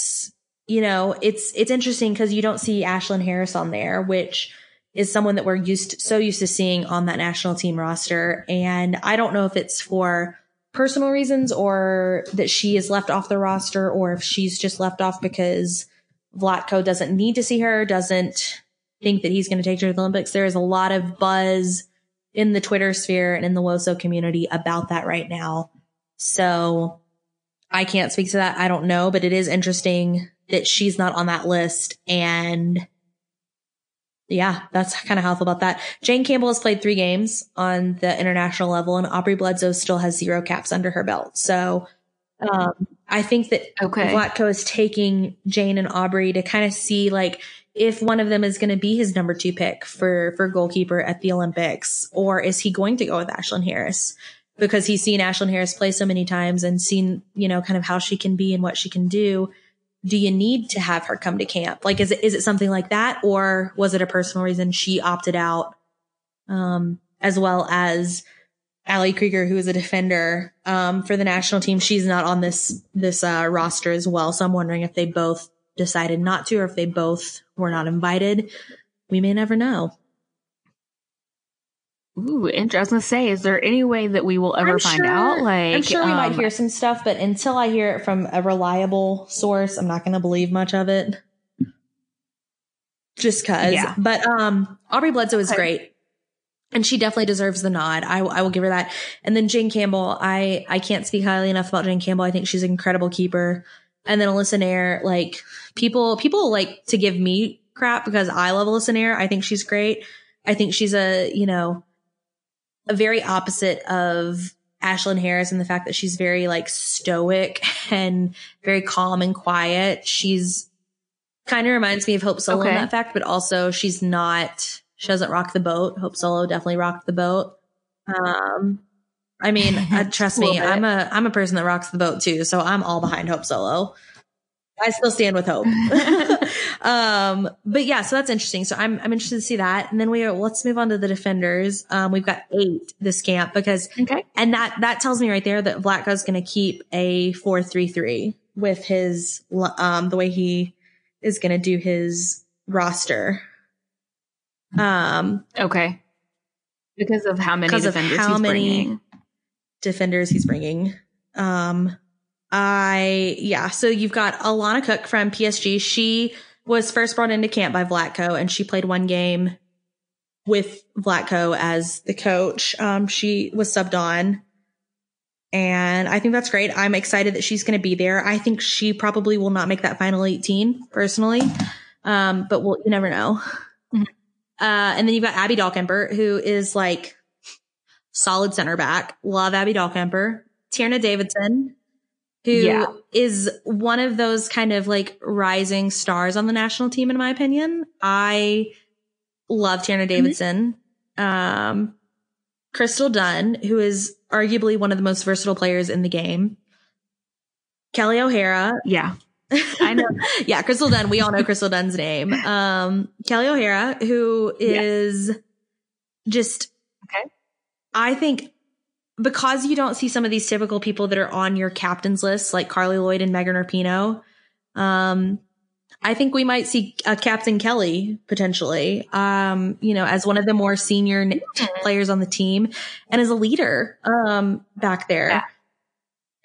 you know, it's it's interesting because you don't see Ashlyn Harris on there, which is someone that we're used so used to seeing on that national team roster. And I don't know if it's for personal reasons or that she is left off the roster or if she's just left off because Vlatko doesn't need to see her, doesn't think that he's going to take her to the Olympics. There is a lot of buzz in the Twitter sphere and in the WOSO community about that right now. So I can't speak to that. I don't know, but it is interesting that she's not on that list. And yeah, that's kind of how I feel about that. Jane Campbell has played three games on the international level and Aubrey Bledsoe still has zero caps under her belt. So, um, I think that Okay. Vlatko is taking Jane and Aubrey to kind of see like if one of them is going to be his number two pick for for goalkeeper at the Olympics, or is he going to go with Ashlyn Harris because he's seen Ashlyn Harris play so many times and seen you know kind of how she can be and what she can do. Do you need to have her come to camp? Like, is it is it something like that, or was it a personal reason she opted out? Um, as well as Ali Krieger, who is a defender um, for the national team, she's not on this this uh, roster as well. So I'm wondering if they both decided not to, or if they both were not invited. We may never know. Ooh, interesting. I was gonna say, is there any way that we will ever I'm find sure- out? Like, I'm sure we might um, hear some stuff, but until I hear it from a reliable source, I'm not going to believe much of it. Just cause. Yeah. But um, Aubrey Bledsoe is great. And she definitely deserves the nod. I, I will give her that. And then Jane Campbell, I, I can't speak highly enough about Jane Campbell. I think she's an incredible keeper. And then Alyssa Naeher, like people, people like to give me crap because I love Alyssa Naeher. I think she's great. I think she's a, you know, very opposite of Ashlyn Harris and the fact that she's very like stoic and very calm and quiet. She's kind of reminds me of Hope Solo in that fact, but also she's not, she doesn't rock the boat. Hope Solo definitely rocked the boat. Um, I mean, uh, trust me, bit. I'm a, I'm a person that rocks the boat too. So I'm all behind Hope Solo. I still stand with hope. um, but yeah, so that's interesting. So I'm, I'm interested to see that. And then we are, let's move on to the defenders. Um, we've got eight this camp because Okay. and that that tells me right there that Vlatko's going to keep a four three three with his um the way he is going to do his roster. Um, Okay. Because of how many defenders how he's many- bringing. defenders he's bringing. Um, I yeah. So you've got Alana Cook from PSG. She was first brought into camp by Vlatko, and she played one game with Vlatko as the coach. Um, she was subbed on, and I think that's great. I'm excited that she's going to be there. I think she probably will not make that final 18 personally, um, but we'll you never know. Mhm. Uh, and then you've got Abby Dahlkemper, who is like solid center back. Love Abby Dahlkemper. Tierna Davidson, who is one of those kind of like rising stars on the national team, in my opinion. I love Tierna Davidson. Um, Crystal Dunn, who is arguably one of the most versatile players in the game. Kelly O'Hara. Yeah. I know. yeah, Crystal Dunn. We all know Crystal Dunn's name. Um, Kelly O'Hara, who is Yeah. just, Okay. I think because you don't see some of these typical people that are on your captain's list, like Carli Lloyd and Megan Rapinoe, um, I think we might see uh, Captain Kelly potentially, um, you know, as one of the more senior n- players on the team and as a leader, um, back there. Yeah.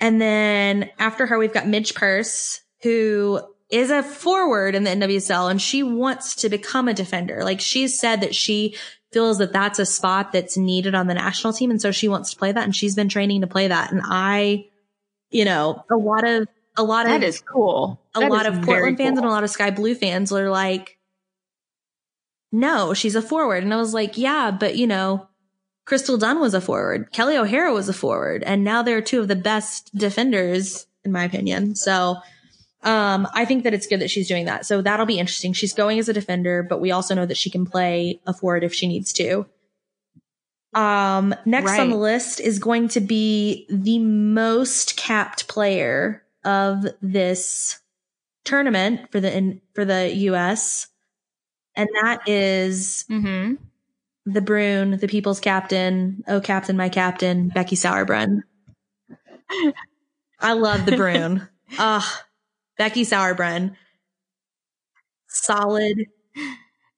And then after her, we've got Midge Purce, who is a forward in the NWSL and she wants to become a defender. Like she's said that she feels that that's a spot that's needed on the national team. And so she wants to play that and she's been training to play that. And I, you know, a lot of, a lot That of, that is cool. a That lot of Portland fans and a lot of Sky Blue fans are like, no, she's a forward. And I was like, yeah, but you know, Crystal Dunn was a forward. Kelly O'Hara was a forward. And now they're two of the best defenders, in my opinion. So, um, I think that it's good that she's doing that. So that'll be interesting. She's going as a defender, but we also know that she can play a forward if she needs to. Um, next Right. on the list is going to be the most capped player of this tournament for the in, for the US, and that is Mm-hmm. the Brune, the people's captain. Oh, captain, my captain, Becky Sauerbrunn. I love the Brune. Ah, Becky Sauerbrunn. Solid.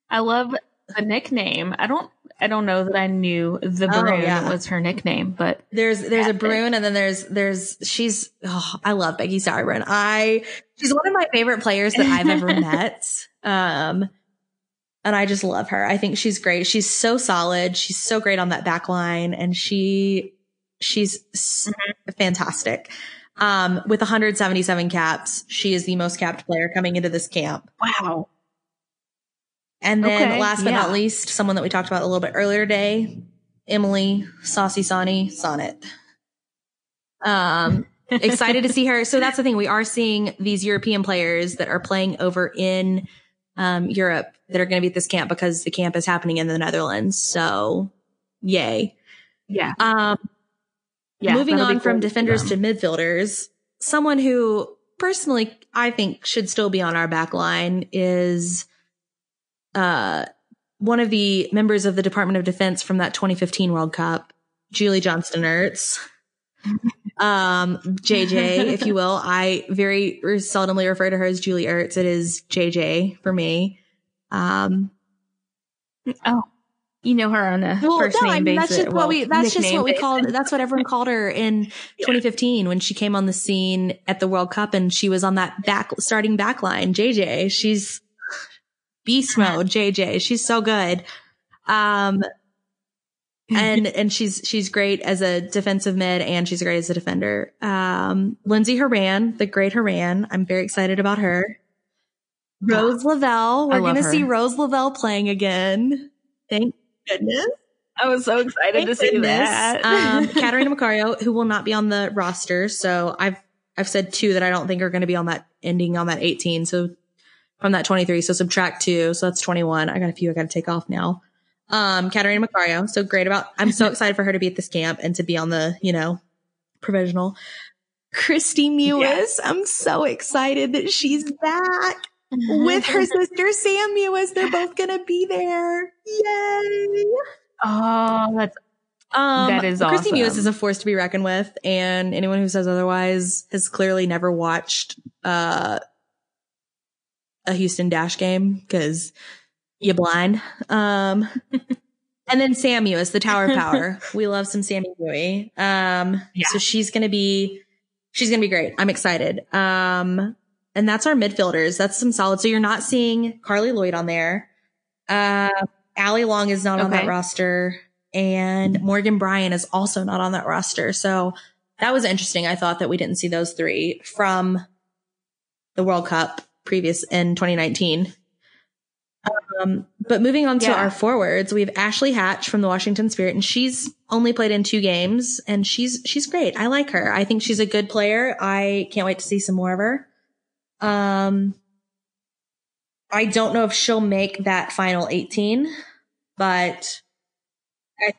I love the nickname. I don't. I don't know that I knew the Oh, Brune yeah. was her nickname, but There's there's a. Brune and then there's there's she's oh, I love Becky Sauerbrunn. I she's one of my favorite players that I've ever met. Um and I just love her. I think she's great. She's so solid. She's so great on that back line and she she's s- fantastic. Um with 177 caps, she is the most capped player coming into this camp. wow. And then Okay, last but not least, someone that we talked about a little bit earlier today, Emily Saucy Sonny Sonnett. Um, excited to see her. So that's the thing. We are seeing these European players that are playing over in um, Europe that are going to be at this camp because the camp is happening in the Netherlands. So yay. Yeah. Um, Yeah. moving on from defenders to midfielders, someone who personally I think should still be on our back line is uh one of the members of the Department of Defense from that 2015 World Cup, Julie Johnston Ertz. Um, JJ, if you will. I very seldomly refer to her as Julie Ertz. It is JJ for me. Um, Oh, you know her on a well, first no, name I mean, basis. that's just well, what we, that's just what we basis. called, that's what everyone called her in 2015 when she came on the scene at the World Cup and she was on that back, starting back line. JJ, she's beast mode, JJ. She's so good. Um, and, and she's, she's great as a defensive mid and she's great as a defender. Um, Lindsey Horan, the great Horan. I'm very excited about her. Rose Lavelle. We're going to her. see Rose Lavelle playing again. Thank goodness. I was so excited Thank to see goodness. that. um, Catarina Macario, who will not be on the roster. So I've, I've said two that I don't think are going to be on that ending on that 18. So from that 23. So subtract two. So that's 21. I got a few I got to take off now. Um, Catarina Macario. So great about, I'm so excited for her to be at this camp and to be on the, you know, provisional. Kristie Mewis. Yes. I'm so excited that she's back with her sister Sam Mewis. They're both going to be there. Yay. oh, that's Um, That is Kristie Mewis is a force to be reckoned with, and anyone who says otherwise has clearly never watched uh, a Houston Dash game because you're blind. Um, and then Sam Mewis, the Tower of Power. we love some Sammy Bowie. Um, Yeah. so she's gonna be she's gonna be great. I'm excited. Um, and that's our midfielders. That's some solid. So you're not seeing Carli Lloyd on there. Uh, Allie Long is not on that roster, and Morgan Brian is also not on that roster. So that was interesting. I thought that we didn't see those three from the World Cup previous in 2019. Um, but moving on to Yeah. our forwards, we have Ashley Hatch from the Washington Spirit, and she's only played in two games, and she's she's great. I like her. I think she's a good player. I can't wait to see some more of her. Um, I don't know if she'll make that final 18, but I,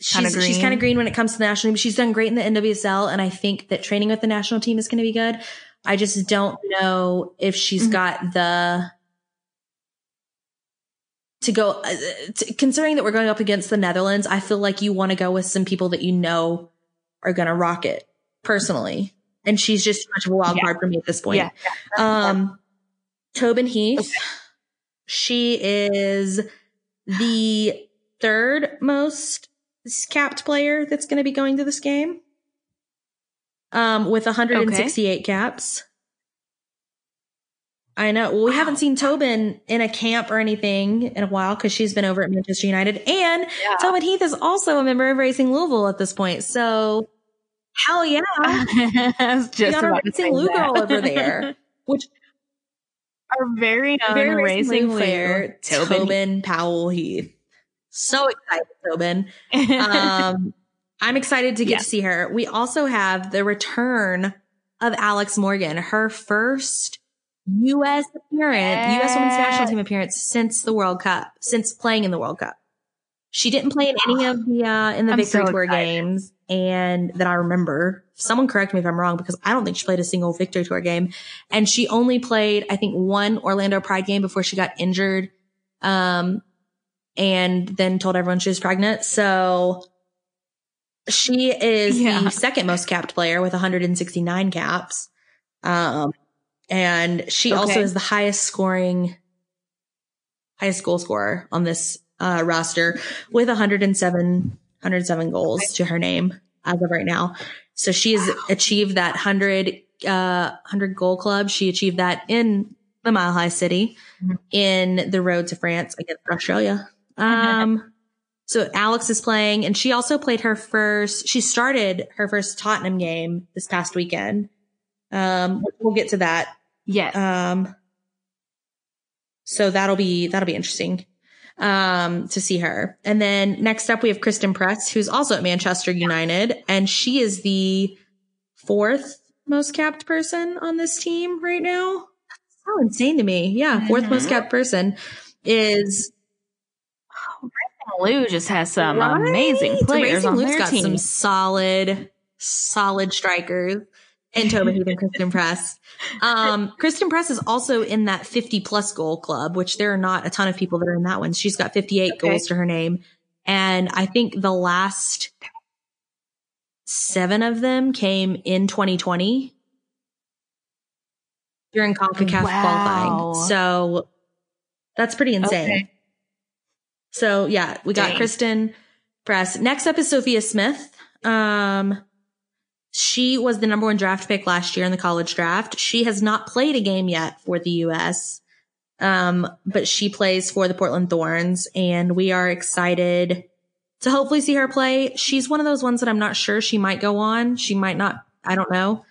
she's, she's kind of green when it comes to the national team. She's done great in the NWSL, and I think that training with the national team is going to be good. I just don't know if she's Mhm. got the to go uh, to, considering that we're going up against the Netherlands. I feel like you want to go with some people that you know are going to rock it personally. And she's just too much of a wild Yeah. card for me at this point. yeah. Um, Tobin Heath. She is the third most capped player that's going to be going to this game. Um, with 168 caps. I know. Well, we Wow. haven't seen Tobin in a camp or anything in a while because she's been over at Manchester United. And Yeah. Tobin Heath is also a member of Racing Louisville at this point. So, hell yeah. I just got about Racing that. girl over there, which Our very own very racing player, Tobin. Tobin Powell Heath. So excited, Tobin. Um, I'm excited to get Yeah. to see her. We also have the return of Alex Morgan, her first U.S. appearance, U.S. Women's National Team appearance since the World Cup, since playing in the World Cup. She didn't play in any of the uh, in the I'm Victory so Tour games, and that I remember. Someone correct me if I'm wrong because I don't think she played a single Victory Tour game, and she only played I think one Orlando Pride game before she got injured, um, and then told everyone she was pregnant. So she is Yeah. the second most capped player with 169 caps. Um, and she also is the highest scoring, highest goal scorer on this uh, roster with 107, 107 goals to her name as of right now. So she has achieved that 100, uh, 100 goal club. She achieved that in the Mile High City Mhm. in the road to France against Australia. Um, so Alex is playing and she also played her first, she started her first Tottenham game this past weekend. Um, we'll get to that. yes. Um, so that'll be, that'll be interesting, um, to see her. And then next up we have Christen Press, who's also at Manchester United and she is the fourth most capped person on this team right now. So insane to me. Yeah. 4th most Mhm. capped person is Lou just has some Right? amazing players Racing on Luke's their got team. some solid, solid strikers. And Tobin Heath and Christen Press. Um, Christen Press is also in that 50 plus goal club, which there are not a ton of people that are in that one. She's got 58 Okay. goals to her name. And I think the last seven of them came in 2020 during CONCACAF Wow. qualifying. So that's pretty insane. Okay. So yeah, we got Dang. Christen Press. Next up is Sophia Smith. Um, she was the number one draft pick last year in the college draft. She has not played a game yet for the U.S. Um, but she plays for the Portland Thorns and we are excited to hopefully see her play. She's one of those ones that I'm not sure she might go on. She might not. I don't know.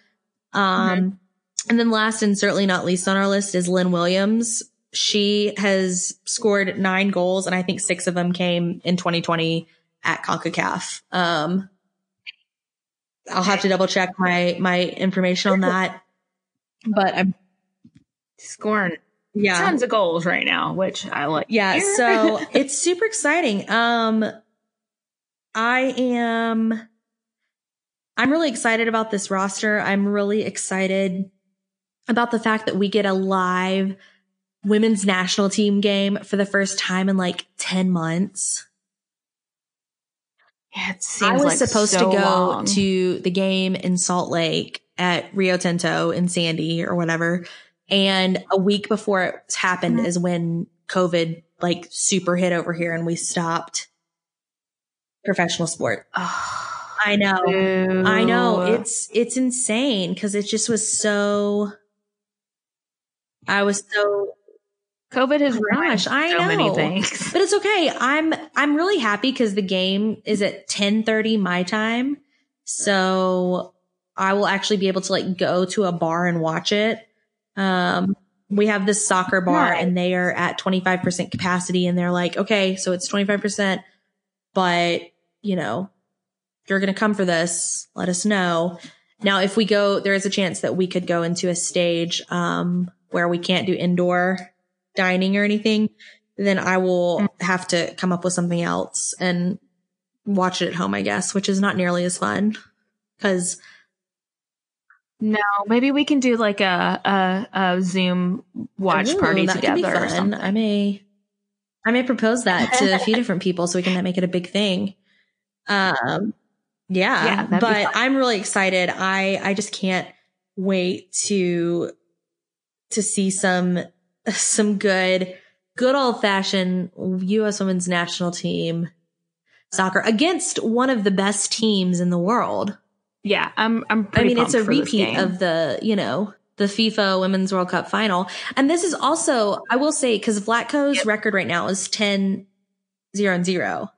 Um, and then last and certainly not least on our list is Lynn Williams. She has scored nine goals and I think six of them came in 2020 at CONCACAF. Um, I'll have to double check my, my information on that, but I'm, Scoring yeah. tons of goals right now, which I like. Yeah, so it's super exciting. Um I am I'm really excited about this roster. I'm really excited about the fact that we get a live women's national team game for the first time in like 10 months. Yeah, it seems I was like supposed so to go long. to the game in Salt Lake at Rio Tinto in Sandy or whatever. And a week before it happened Mhm. is when COVID like super hit over here and we stopped professional sport. Oh, I know. I know. It's it's insane because it just was so I was so COVID has Oh gosh, I so know. many things. But it's okay. I'm I'm really happy because the game is at 10:30 my time. So I will actually be able to like go to a bar and watch it. Um we have this soccer bar Nice. and they are at 25% capacity and they're like, "Okay, so it's 25%, but you know, you're going to come for this, let us know." Now, if we go, there is a chance that we could go into a stage um where we can't do indoor dining or anything, then I will have to come up with something else and watch it at home, I guess, which is not nearly as fun. Cause No, maybe we can do like a a, a Zoom watch Ooh, party that could be together or something. I may, I may propose that to a few different people so we can make it a big thing. Um, yeah, Yeah, but. I'm really excited. I, I just can't wait to, to see some, some good, good old fashioned U.S. women's national team soccer against one of the best teams in the world. Yeah, I'm. I'm. I mean, it's a pumped for this repeat of the, you know, the FIFA Women's World Cup final. And this is also, I will say, because Vlatko's Yep. record right now is 10 0 and 0.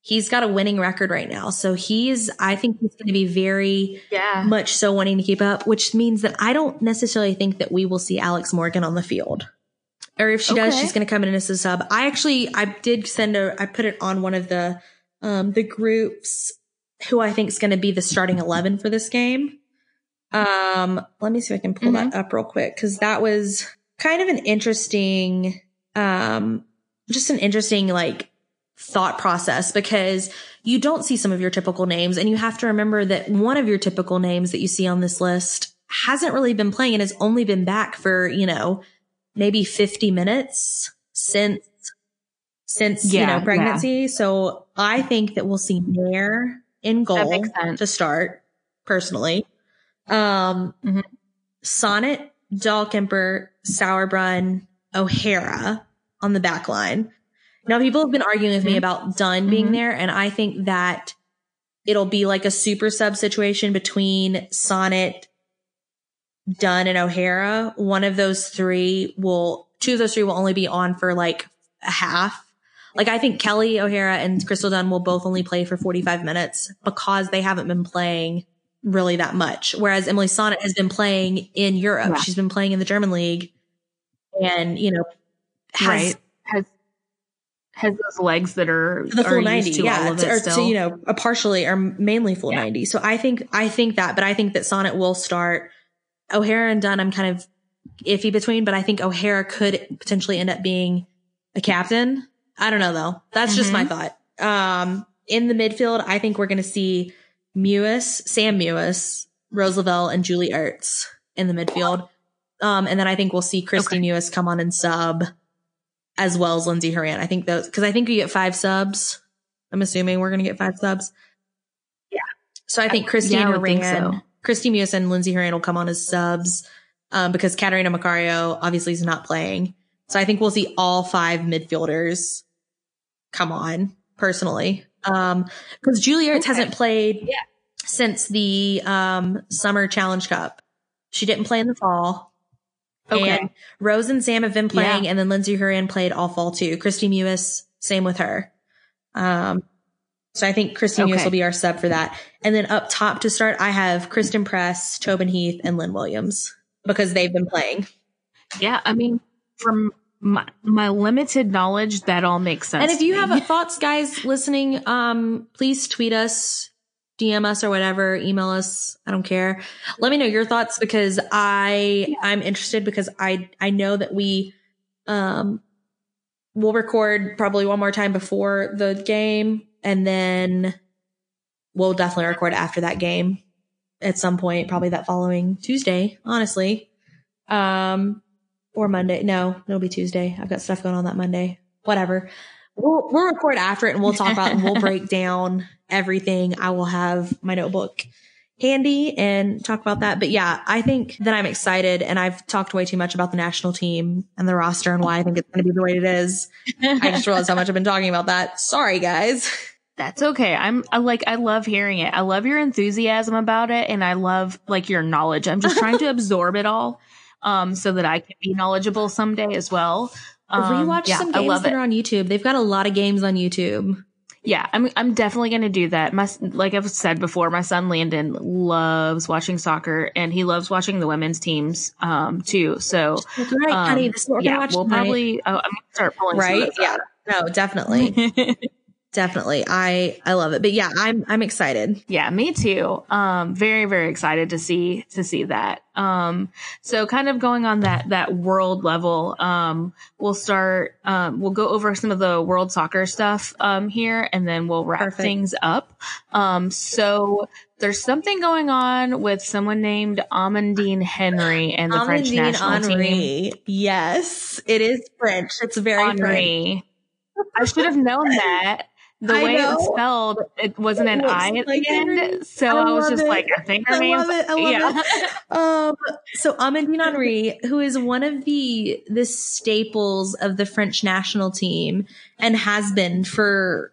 He's got a winning record right now. So he's, I think he's going to be very yeah. much so wanting to keep up, which means that I don't necessarily think that we will see Alex Morgan on the field. Or if she does, she's going to come in as a sub. I actually, I did send a, I put it on one of the, um, the groups who I think is going to be the starting 11 for this game. Um, let me see if I can pull that up real quick. Cause that was kind of an interesting, um, just an interesting like thought process because you don't see some of your typical names and you have to remember that one of your typical names that you see on this list hasn't really been playing and has only been back for, you know, maybe 50 minutes since since you Yeah, know yeah. pregnancy. So I think that we'll see Naeher in goal to start personally. Um Mhm. Sonnett, Dahlkemper, Sauerbrunn, O'Hara on the back line. Now people have been arguing with me Mhm. about Dunn being Mhm. there and I think that it'll be like a super sub situation between Sonnett, Dunn and O'Hara. One of those three will, two of those three will only be on for like a half. Like I think Kelly O'Hara and Crystal Dunn will both only play for 45 minutes because they haven't been playing really that much. Whereas Emily Sonnett has been playing in Europe. Yeah. She's been playing in the German league and, you know, has right. Has has those legs that are the are full used 90 to yeah all of to- or still. to, you know a partially or mainly full Yeah. 90 so i think i think that but i think that sonnett will start o'hara and dunn i'm kind of iffy between but i think o'hara could potentially end up being a captain i don't know though that's just my thought um in the midfield i think we're going to see mewis sam mewis Rose Lavelle, and julie ertz in the midfield um and then i think we'll see kristie Okay. mewis come on and sub as well as Lindsey Horan. I think those because I think you get five subs. I'm assuming we're gonna get five subs. Yeah. So I think Kristie yeah, and Horan, so. Kristie Mewis and Lindsey Horan will come on as subs um, because Catarina Macario obviously is not playing. So I think we'll see all five midfielders come on personally. Um, because Julie Ertz Okay. hasn't played Yeah. since the um summer challenge cup. She didn't play in the fall. Okay. And Rose and Sam have been playing, Yeah. and then Lindsey Horan played all fall too. Kristie Mewis, same with her. Um, so I think Kristie Mewis Okay. will be our sub for that. And then up top to start, I have Christen Press, Tobin Heath, and Lynn Williams because they've been playing. yeah, I mean, from my my limited knowledge, that all makes sense. And if you me. have thoughts, guys listening, um, please tweet us, DM us or whatever, email us. I don't care. Let me know your thoughts because I I'm interested because I I know that we um we'll record probably one more time before the game and then we'll definitely record after that game at some point, probably that following Tuesday, honestly. Um or Monday. No, it'll be Tuesday. I've got stuff going on that Monday. Whatever. We'll we'll record after it and we'll talk about and we'll break down everything. I will have my notebook handy and talk about that. But yeah, I think that I'm excited and I've talked way too much about the national team and the roster and why I think it's going to be the way it is. I just realized how much I've been talking about that. Sorry, guys. That's okay. I'm I like I love hearing it. I love your enthusiasm about it and I love like your knowledge. I'm just trying to absorb it all um so that I can be knowledgeable someday as well. Um, Rewatch yeah, some I games love that it. are on YouTube. They've got a lot of games on YouTube. Yeah, I'm I'm definitely going to do that. My like I've said before, my son Landon loves watching soccer and he loves watching the women's teams um too. So That's right, um, honey. This is what yeah, watch we'll tonight. probably uh, I'm to start pulling some of right. Yeah. No, definitely. definitely. I I love it. But yeah, I'm I'm excited. Yeah, me too. Um, very, very excited to see, to see that. Um, so kind of going on that, that world level, um, we'll start, um, we'll go over some of the world soccer stuff, um, here and then we'll wrap Perfect. things up. Um, so there's something going on with someone named Amandine Henry and the French national team. Yes, it is French. It's very French. I should have known that. The I way it was spelled, it wasn't an It I at like the end. Henry. So I I, was just it. like, I think her I name's love it. I love yeah. it. Um, so Amandine Henry, who is one of the the staples of the French national team and has been for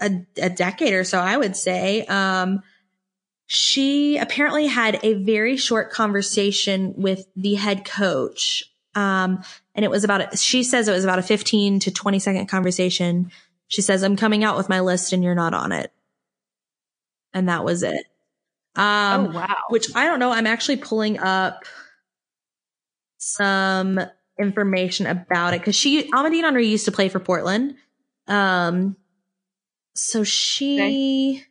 a, a decade or so, I would say. Um, she apparently had a very short conversation with the head coach. Um, and it was about, she says it was about a 15 to 20 second conversation. She says, I'm coming out with my list and you're not on it. And that was it. Um, oh wow. which I don't know. I'm actually pulling up some information about it because she Amandine Henry used to play for Portland. Um, so she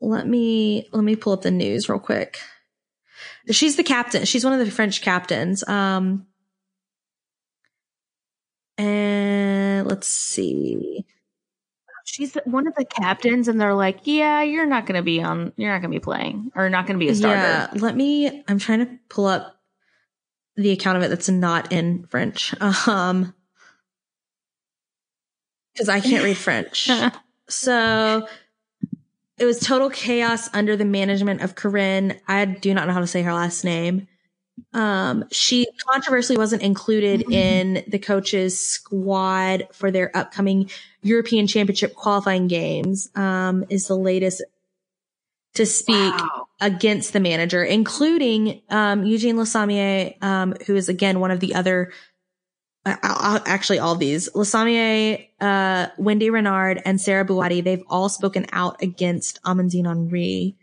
let me let me pull up the news real quick. She's the captain. She's one of the French captains. Um, and let's see. She's one of the captains, and they're like, "Yeah, you're not going to be on. You're not going to be playing, or not going to be a starter." Yeah, let me. I'm trying to pull up the account of it that's not in French. Um, because I can't read French. so it was total chaos under the management of Corinne. I do not know how to say her last name. Um, she controversially wasn't included mm-hmm. in the coaches squad for their upcoming European Championship qualifying games. Um, is the latest to speak wow. against the manager, including um, Eugénie Le Sommer, um, who is again one of the other actually all these, Le Sommer, uh, Wendy Renard and Sarah Bouhaddi, they've all spoken out against Amandine Henry.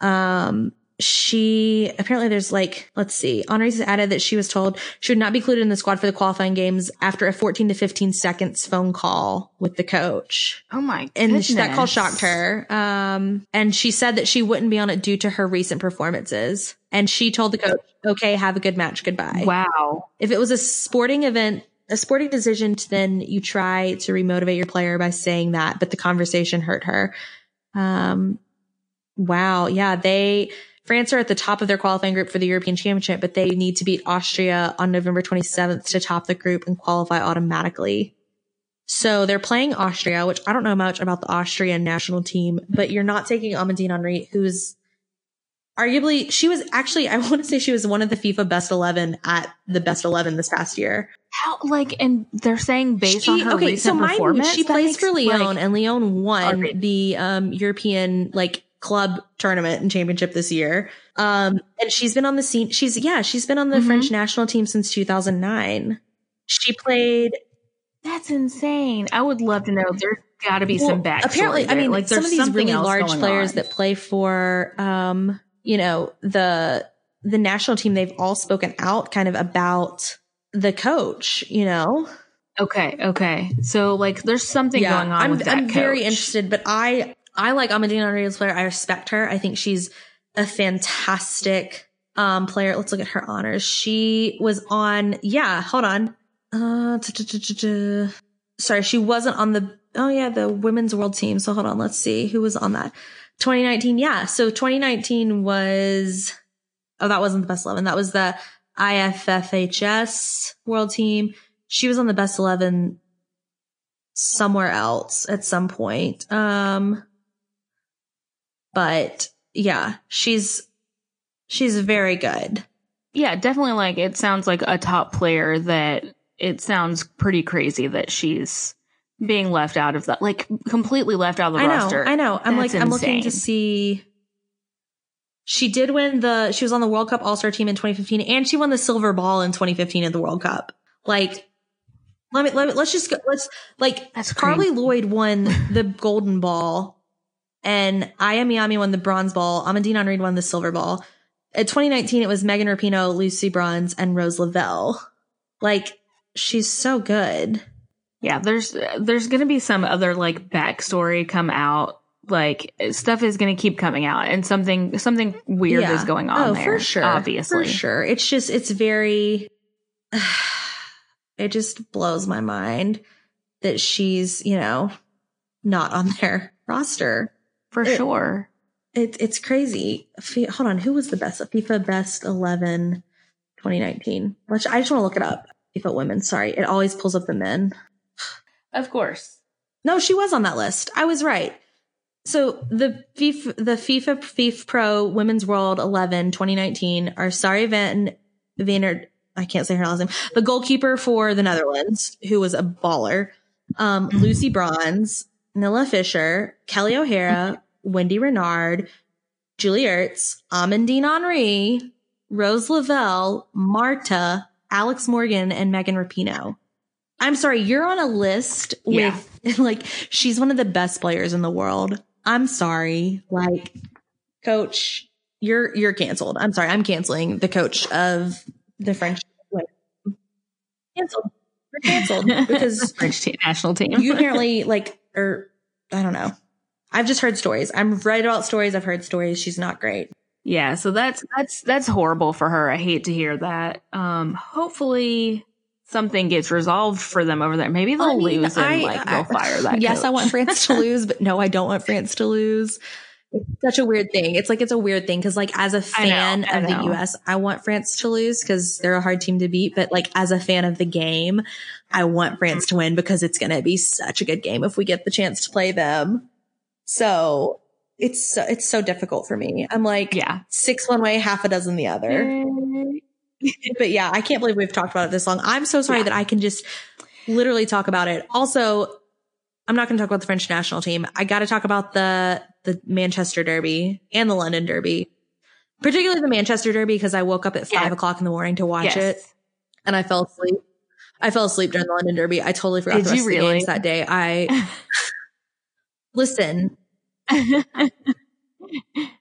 Um, she apparently there's like let's see. Henry's added that she was told she would not be included in the squad for the qualifying games after a 14 to 15 seconds phone call with the coach. Oh my goodness. and that call shocked her. Um and she said that she wouldn't be on it due to her recent performances. And she told the coach okay have a good match. Goodbye. Wow. If it was a sporting event a sporting decision to then you try to remotivate your player by saying that but the conversation hurt her. Um wow. Yeah they France are at the top of their qualifying group for the European Championship, but they need to beat Austria on November 27th to top the group and qualify automatically. So they're playing Austria, which I don't know much about the Austrian national team, but you're not taking Amandine Henry, who's arguably, she was actually, I want to say she was one of the FIFA best 11 at the best 11 this past year. How, like, and they're saying based she, on her okay, recent so performance, she plays for Lyon like, and Lyon won the, um, European, like, club tournament and championship this year. Um, and she's been on the scene. She's, yeah, she's been on the mm-hmm. French national team since 2009. She played. That's insane. I would love to know. There's got to be well, some backstory. Apparently, there. I mean, like there's some of these really large players on. that play for, um, you know, the, the national team, they've all spoken out kind of about the coach, you know? Okay. Okay. So like there's something yeah, going on I'm, with that I'm very interested, but I, I like Amandine Henry as a player. I respect her. I think she's a fantastic um, player. Let's look at her honors. She was on, yeah, hold on. Uh, sorry, she wasn't on the, oh yeah, the women's world team. So hold on, let's see who was on that. 2019, yeah. So 2019 was, oh, that wasn't the best 11. That was the IFFHS world team. She was on the best 11 somewhere else at some point. Um, but yeah, she's she's very good. Yeah, definitely like it sounds like a top player that it sounds pretty crazy that she's being left out of that like completely left out of the I roster. Know, I know. I'm That's like insane. I'm looking to see she did win the she was on the World Cup All-Star team in 2015 and she won the silver ball in 2015 at the World Cup. Like let me let me let's just go let's like That's Carli Lloyd won the golden ball and Aya Miyama won the bronze ball. Amandine Henry won the silver ball. At 2019, it was Megan Rapinoe, Lucy Bronze, and Rose Lavelle. Like, she's so good. Yeah, there's there's gonna be some other like backstory come out. Like stuff is gonna keep coming out, and something something weird yeah. is going on oh, there. For sure, obviously, for sure. It's just it's very. it just blows my mind that she's you know not on their roster for it, sure. It, it's crazy. Hold on. Who was the best? FIFA Best 11 2019. Which I just want to look it up. FIFA Women. Sorry. It always pulls up the men. Of course. No, she was on that list. I was right. So the FIFA, the FIFA FIFA Pro Women's World 11 2019 are Sari Van Vanert. I can't say her last name. The goalkeeper for the Netherlands, who was a baller. Um, Lucy Bronze, Nilla Fischer, Kelly O'Hara, Wendy Renard, Julie Ertz, Amandine Henry, Rose Lavelle, Marta, Alex Morgan, and Megan Rapinoe. I'm sorry, you're on a list with yeah. like she's one of the best players in the world. I'm sorry, like coach, you're you're canceled. I'm sorry, I'm canceling the coach of the French. canceled. We're canceled because French te- national team. you apparently like, or I don't know. I've just heard stories. I'm right about stories. I've heard stories. She's not great. yeah, so that's that's that's horrible for her. I hate to hear that. Um, hopefully something gets resolved for them over there. Maybe they'll I mean, lose and I- like I- they'll fire that. Yes, I want France to lose, but no, I don't want France to lose. It's such a weird thing. It's like it's a weird thing because, like, as a fan I of the. U.S., I want France to lose because they're a hard team to beat. But like, as a fan of the game, I want France to win because it's going to be such a good game if we get the chance to play them. So it's so, it's so difficult for me. I'm like Yeah. six one way, half a dozen the other. but yeah, I can't believe we've talked about it this long. I'm so sorry Yeah. that I can just literally talk about it. Also, I'm not going to talk about the French national team. I got to talk about the the Manchester Derby and the London Derby, particularly the Manchester Derby because I woke up at five Yeah. o'clock in the morning to watch Yes. it and I fell asleep. I fell asleep during the London Derby. I totally forgot Did the rest you of the really? games that day. I listen. the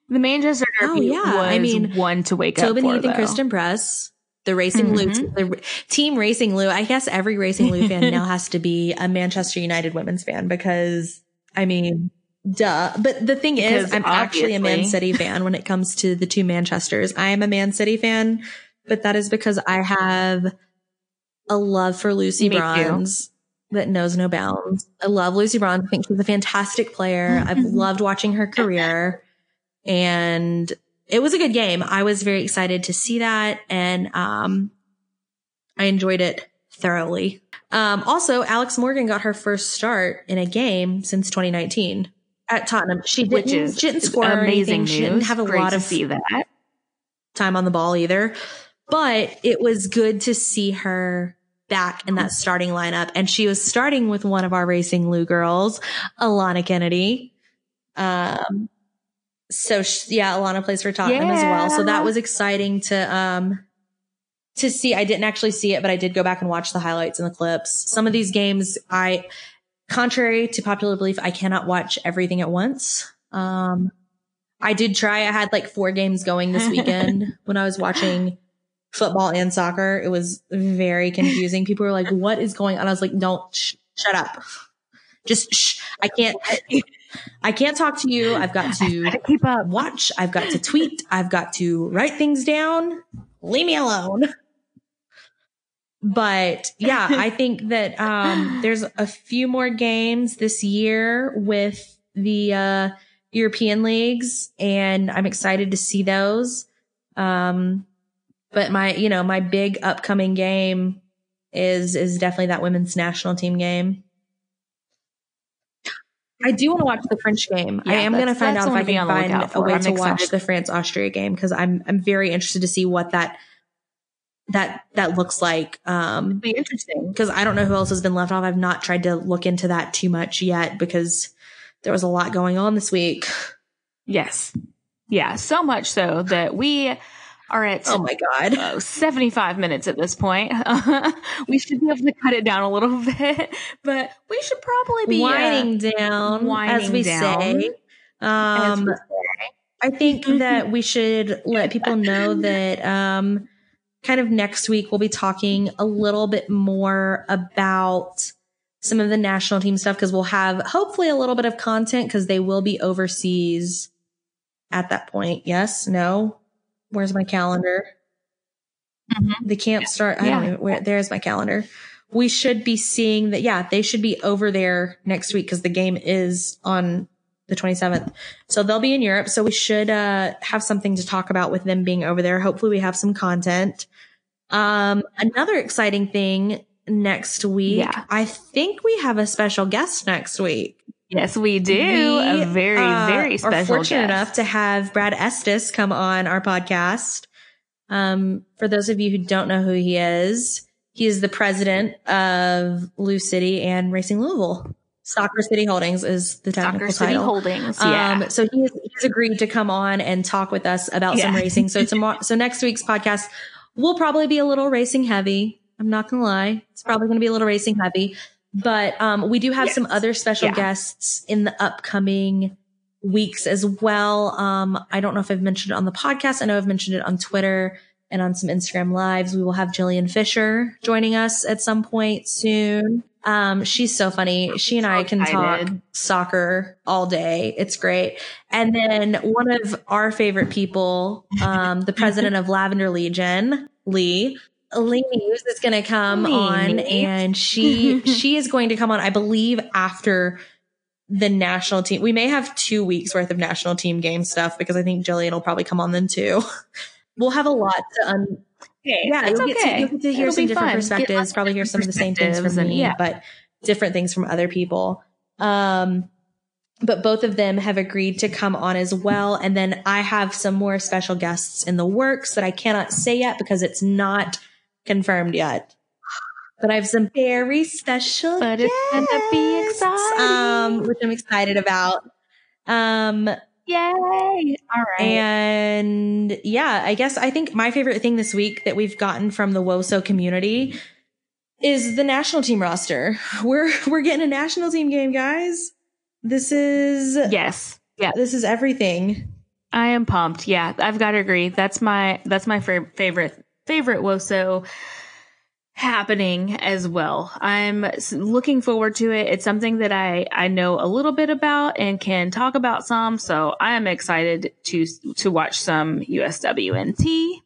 Manchester Oh, Derby yeah. was I mean, one to wake Tobin up for. Heath and. Christen Press, the Racing Lou, Mhm. the team Racing Lou. I guess every Racing Lou fan now has to be a Manchester United women's fan because, I mean, duh. But the thing is, Because I'm actually a Man City fan when it comes to the two Manchesters. I am a Man City fan, but that is because I have a love for Lucy Me too. That knows no bounds. I love Lucy Bronze. I think she's a fantastic player. I've loved watching her career and it was a good game. I was very excited to see that and um I enjoyed it thoroughly. Um also Alex Morgan got her first start in a game since 2019 at Tottenham. She didn't, which is she didn't score amazing anything. She didn't have a Great lot of see that. time on the ball either. But it was good to see her back in that starting lineup. And she was starting with one of our Racing Lou girls, Alanna Kennedy. Um, so sh yeah, Alanna plays for Tottenham as well. So that was exciting to, um, to see. I didn't actually see it, but I did go back and watch the highlights and the clips. Some of these games, I, contrary to popular belief, I cannot watch everything at once. Um, I did try. I had like four games going this weekend when I was watching football and soccer. It was very confusing. People were like, what is going on? I was like, don't sh- shut up. Just. I can't, I can't talk to you. I've got to keep up. watch. I've got to tweet. I've got to write things down. Leave me alone. But yeah, I think that um, there's a few more games this year with the uh, European leagues, and I'm excited to see those. Um, but my, you know, my big upcoming game is is definitely that women's national team game. I do want to watch the French game. I am going to find out if I can find a way I'm to watch the France Austria game because I'm I'm very interested to see what that that that looks like. Um, Be interesting. because I don't know who else has been left off. I've not tried to look into that too much yet because there was a lot going on this week. Yes. Yeah. So much so that we are at Oh my god. uh, 75 minutes at this point. we should be able to cut it down a little bit, but we should probably be uh, winding down, as we down. say. Um, I think that we should let people know that um, kind of next week we'll be talking a little bit more about some of the national team stuff because we'll have hopefully a little bit of content because they will be overseas at that point. Yes, no. Where's my calendar? Mhm. They can't start. I don't Yeah. know. Where, there's my calendar. We should be seeing that. Yeah, they should be over there next week because the game is on the 27th. So they'll be in Europe. So we should uh, have something to talk about with them being over there. Hopefully we have some content. Um, another exciting thing next week. Yeah. I think we have a special guest next week. Yes, we do. We, a very, uh, very special. We're fortunate guest. enough to have Brad Estes come on our podcast. Um, for those of you who don't know who he is, he is the president of Lou City and Racing Louisville. Soccer City Holdings is the technical Soccer City title. Holdings. Yeah. Um, so he has, he's agreed to come on and talk with us about some racing. So tomorrow, so next week's podcast will probably be a little racing heavy. I'm not gonna lie. It's probably gonna be a little racing heavy, but, um, we do have some other special Yeah. guests in the upcoming weeks as well. Um, I don't know if I've mentioned it on the podcast. I know I've mentioned it on Twitter and on some Instagram lives. We will have Jillian Fisher joining us at some point soon. Um, she's so funny. She and I can talk soccer all day. It's great. And then one of our favorite people, um, the president of Lavender Legion, Lee, Lee News is going to come Lee on and she, she is going to come on, I believe after the national team. We may have two weeks worth of national team game stuff because I think Jillian will probably come on then too. we'll have a lot to un- Okay, yeah, you'll get, to, you'll get to hear It'll some different fun. Perspectives. Probably hear some of the same things from and- me, yeah. but different things from other people. Um, but both of them have agreed to come on as well. And then I have some more special guests in the works that I cannot say yet because it's not confirmed yet. But I have some very special But it's gonna be exciting. um, which I'm excited about. Um, Yay! All right. and yeah, I guess I think my favorite thing this week that we've gotten from the WOSO community is the national team roster. We're we're getting a national team game, guys. This is yes. Yeah. this is everything. I am pumped. Yeah, I've got to agree. That's my that's my fa- favorite favorite Woso happening as well. I'm looking forward to it. It's something that I I know a little bit about and can talk about some. So I am excited to to watch some USWNT.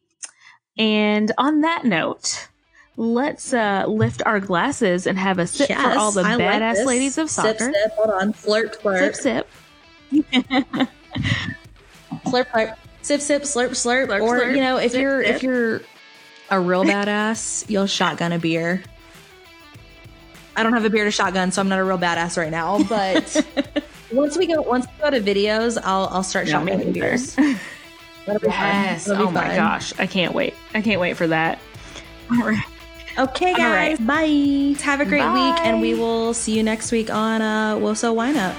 And on that note, let's uh, lift our glasses and have a sip for all the I badass this. ladies of Sip, soccer. sip, hold on. Flirt, flirt. Sip, sip. slurp, slurp, sip, sip, slurp, slurp. Slurp, or slurp, you know, if sip, you're sip. if you're a real badass, you'll shotgun a beer. I don't have a beer to shotgun, so I'm not a real badass right now. But once we go, once we go to videos, I'll I'll start Yeah, shotgunning beers. That'll be fun. Yes. Be Oh my fun. gosh. I can't wait. I can't wait for that. All right. Okay, guys. right. Bye. Have a great week, and we will see you next week on uh, Woso Wine Up.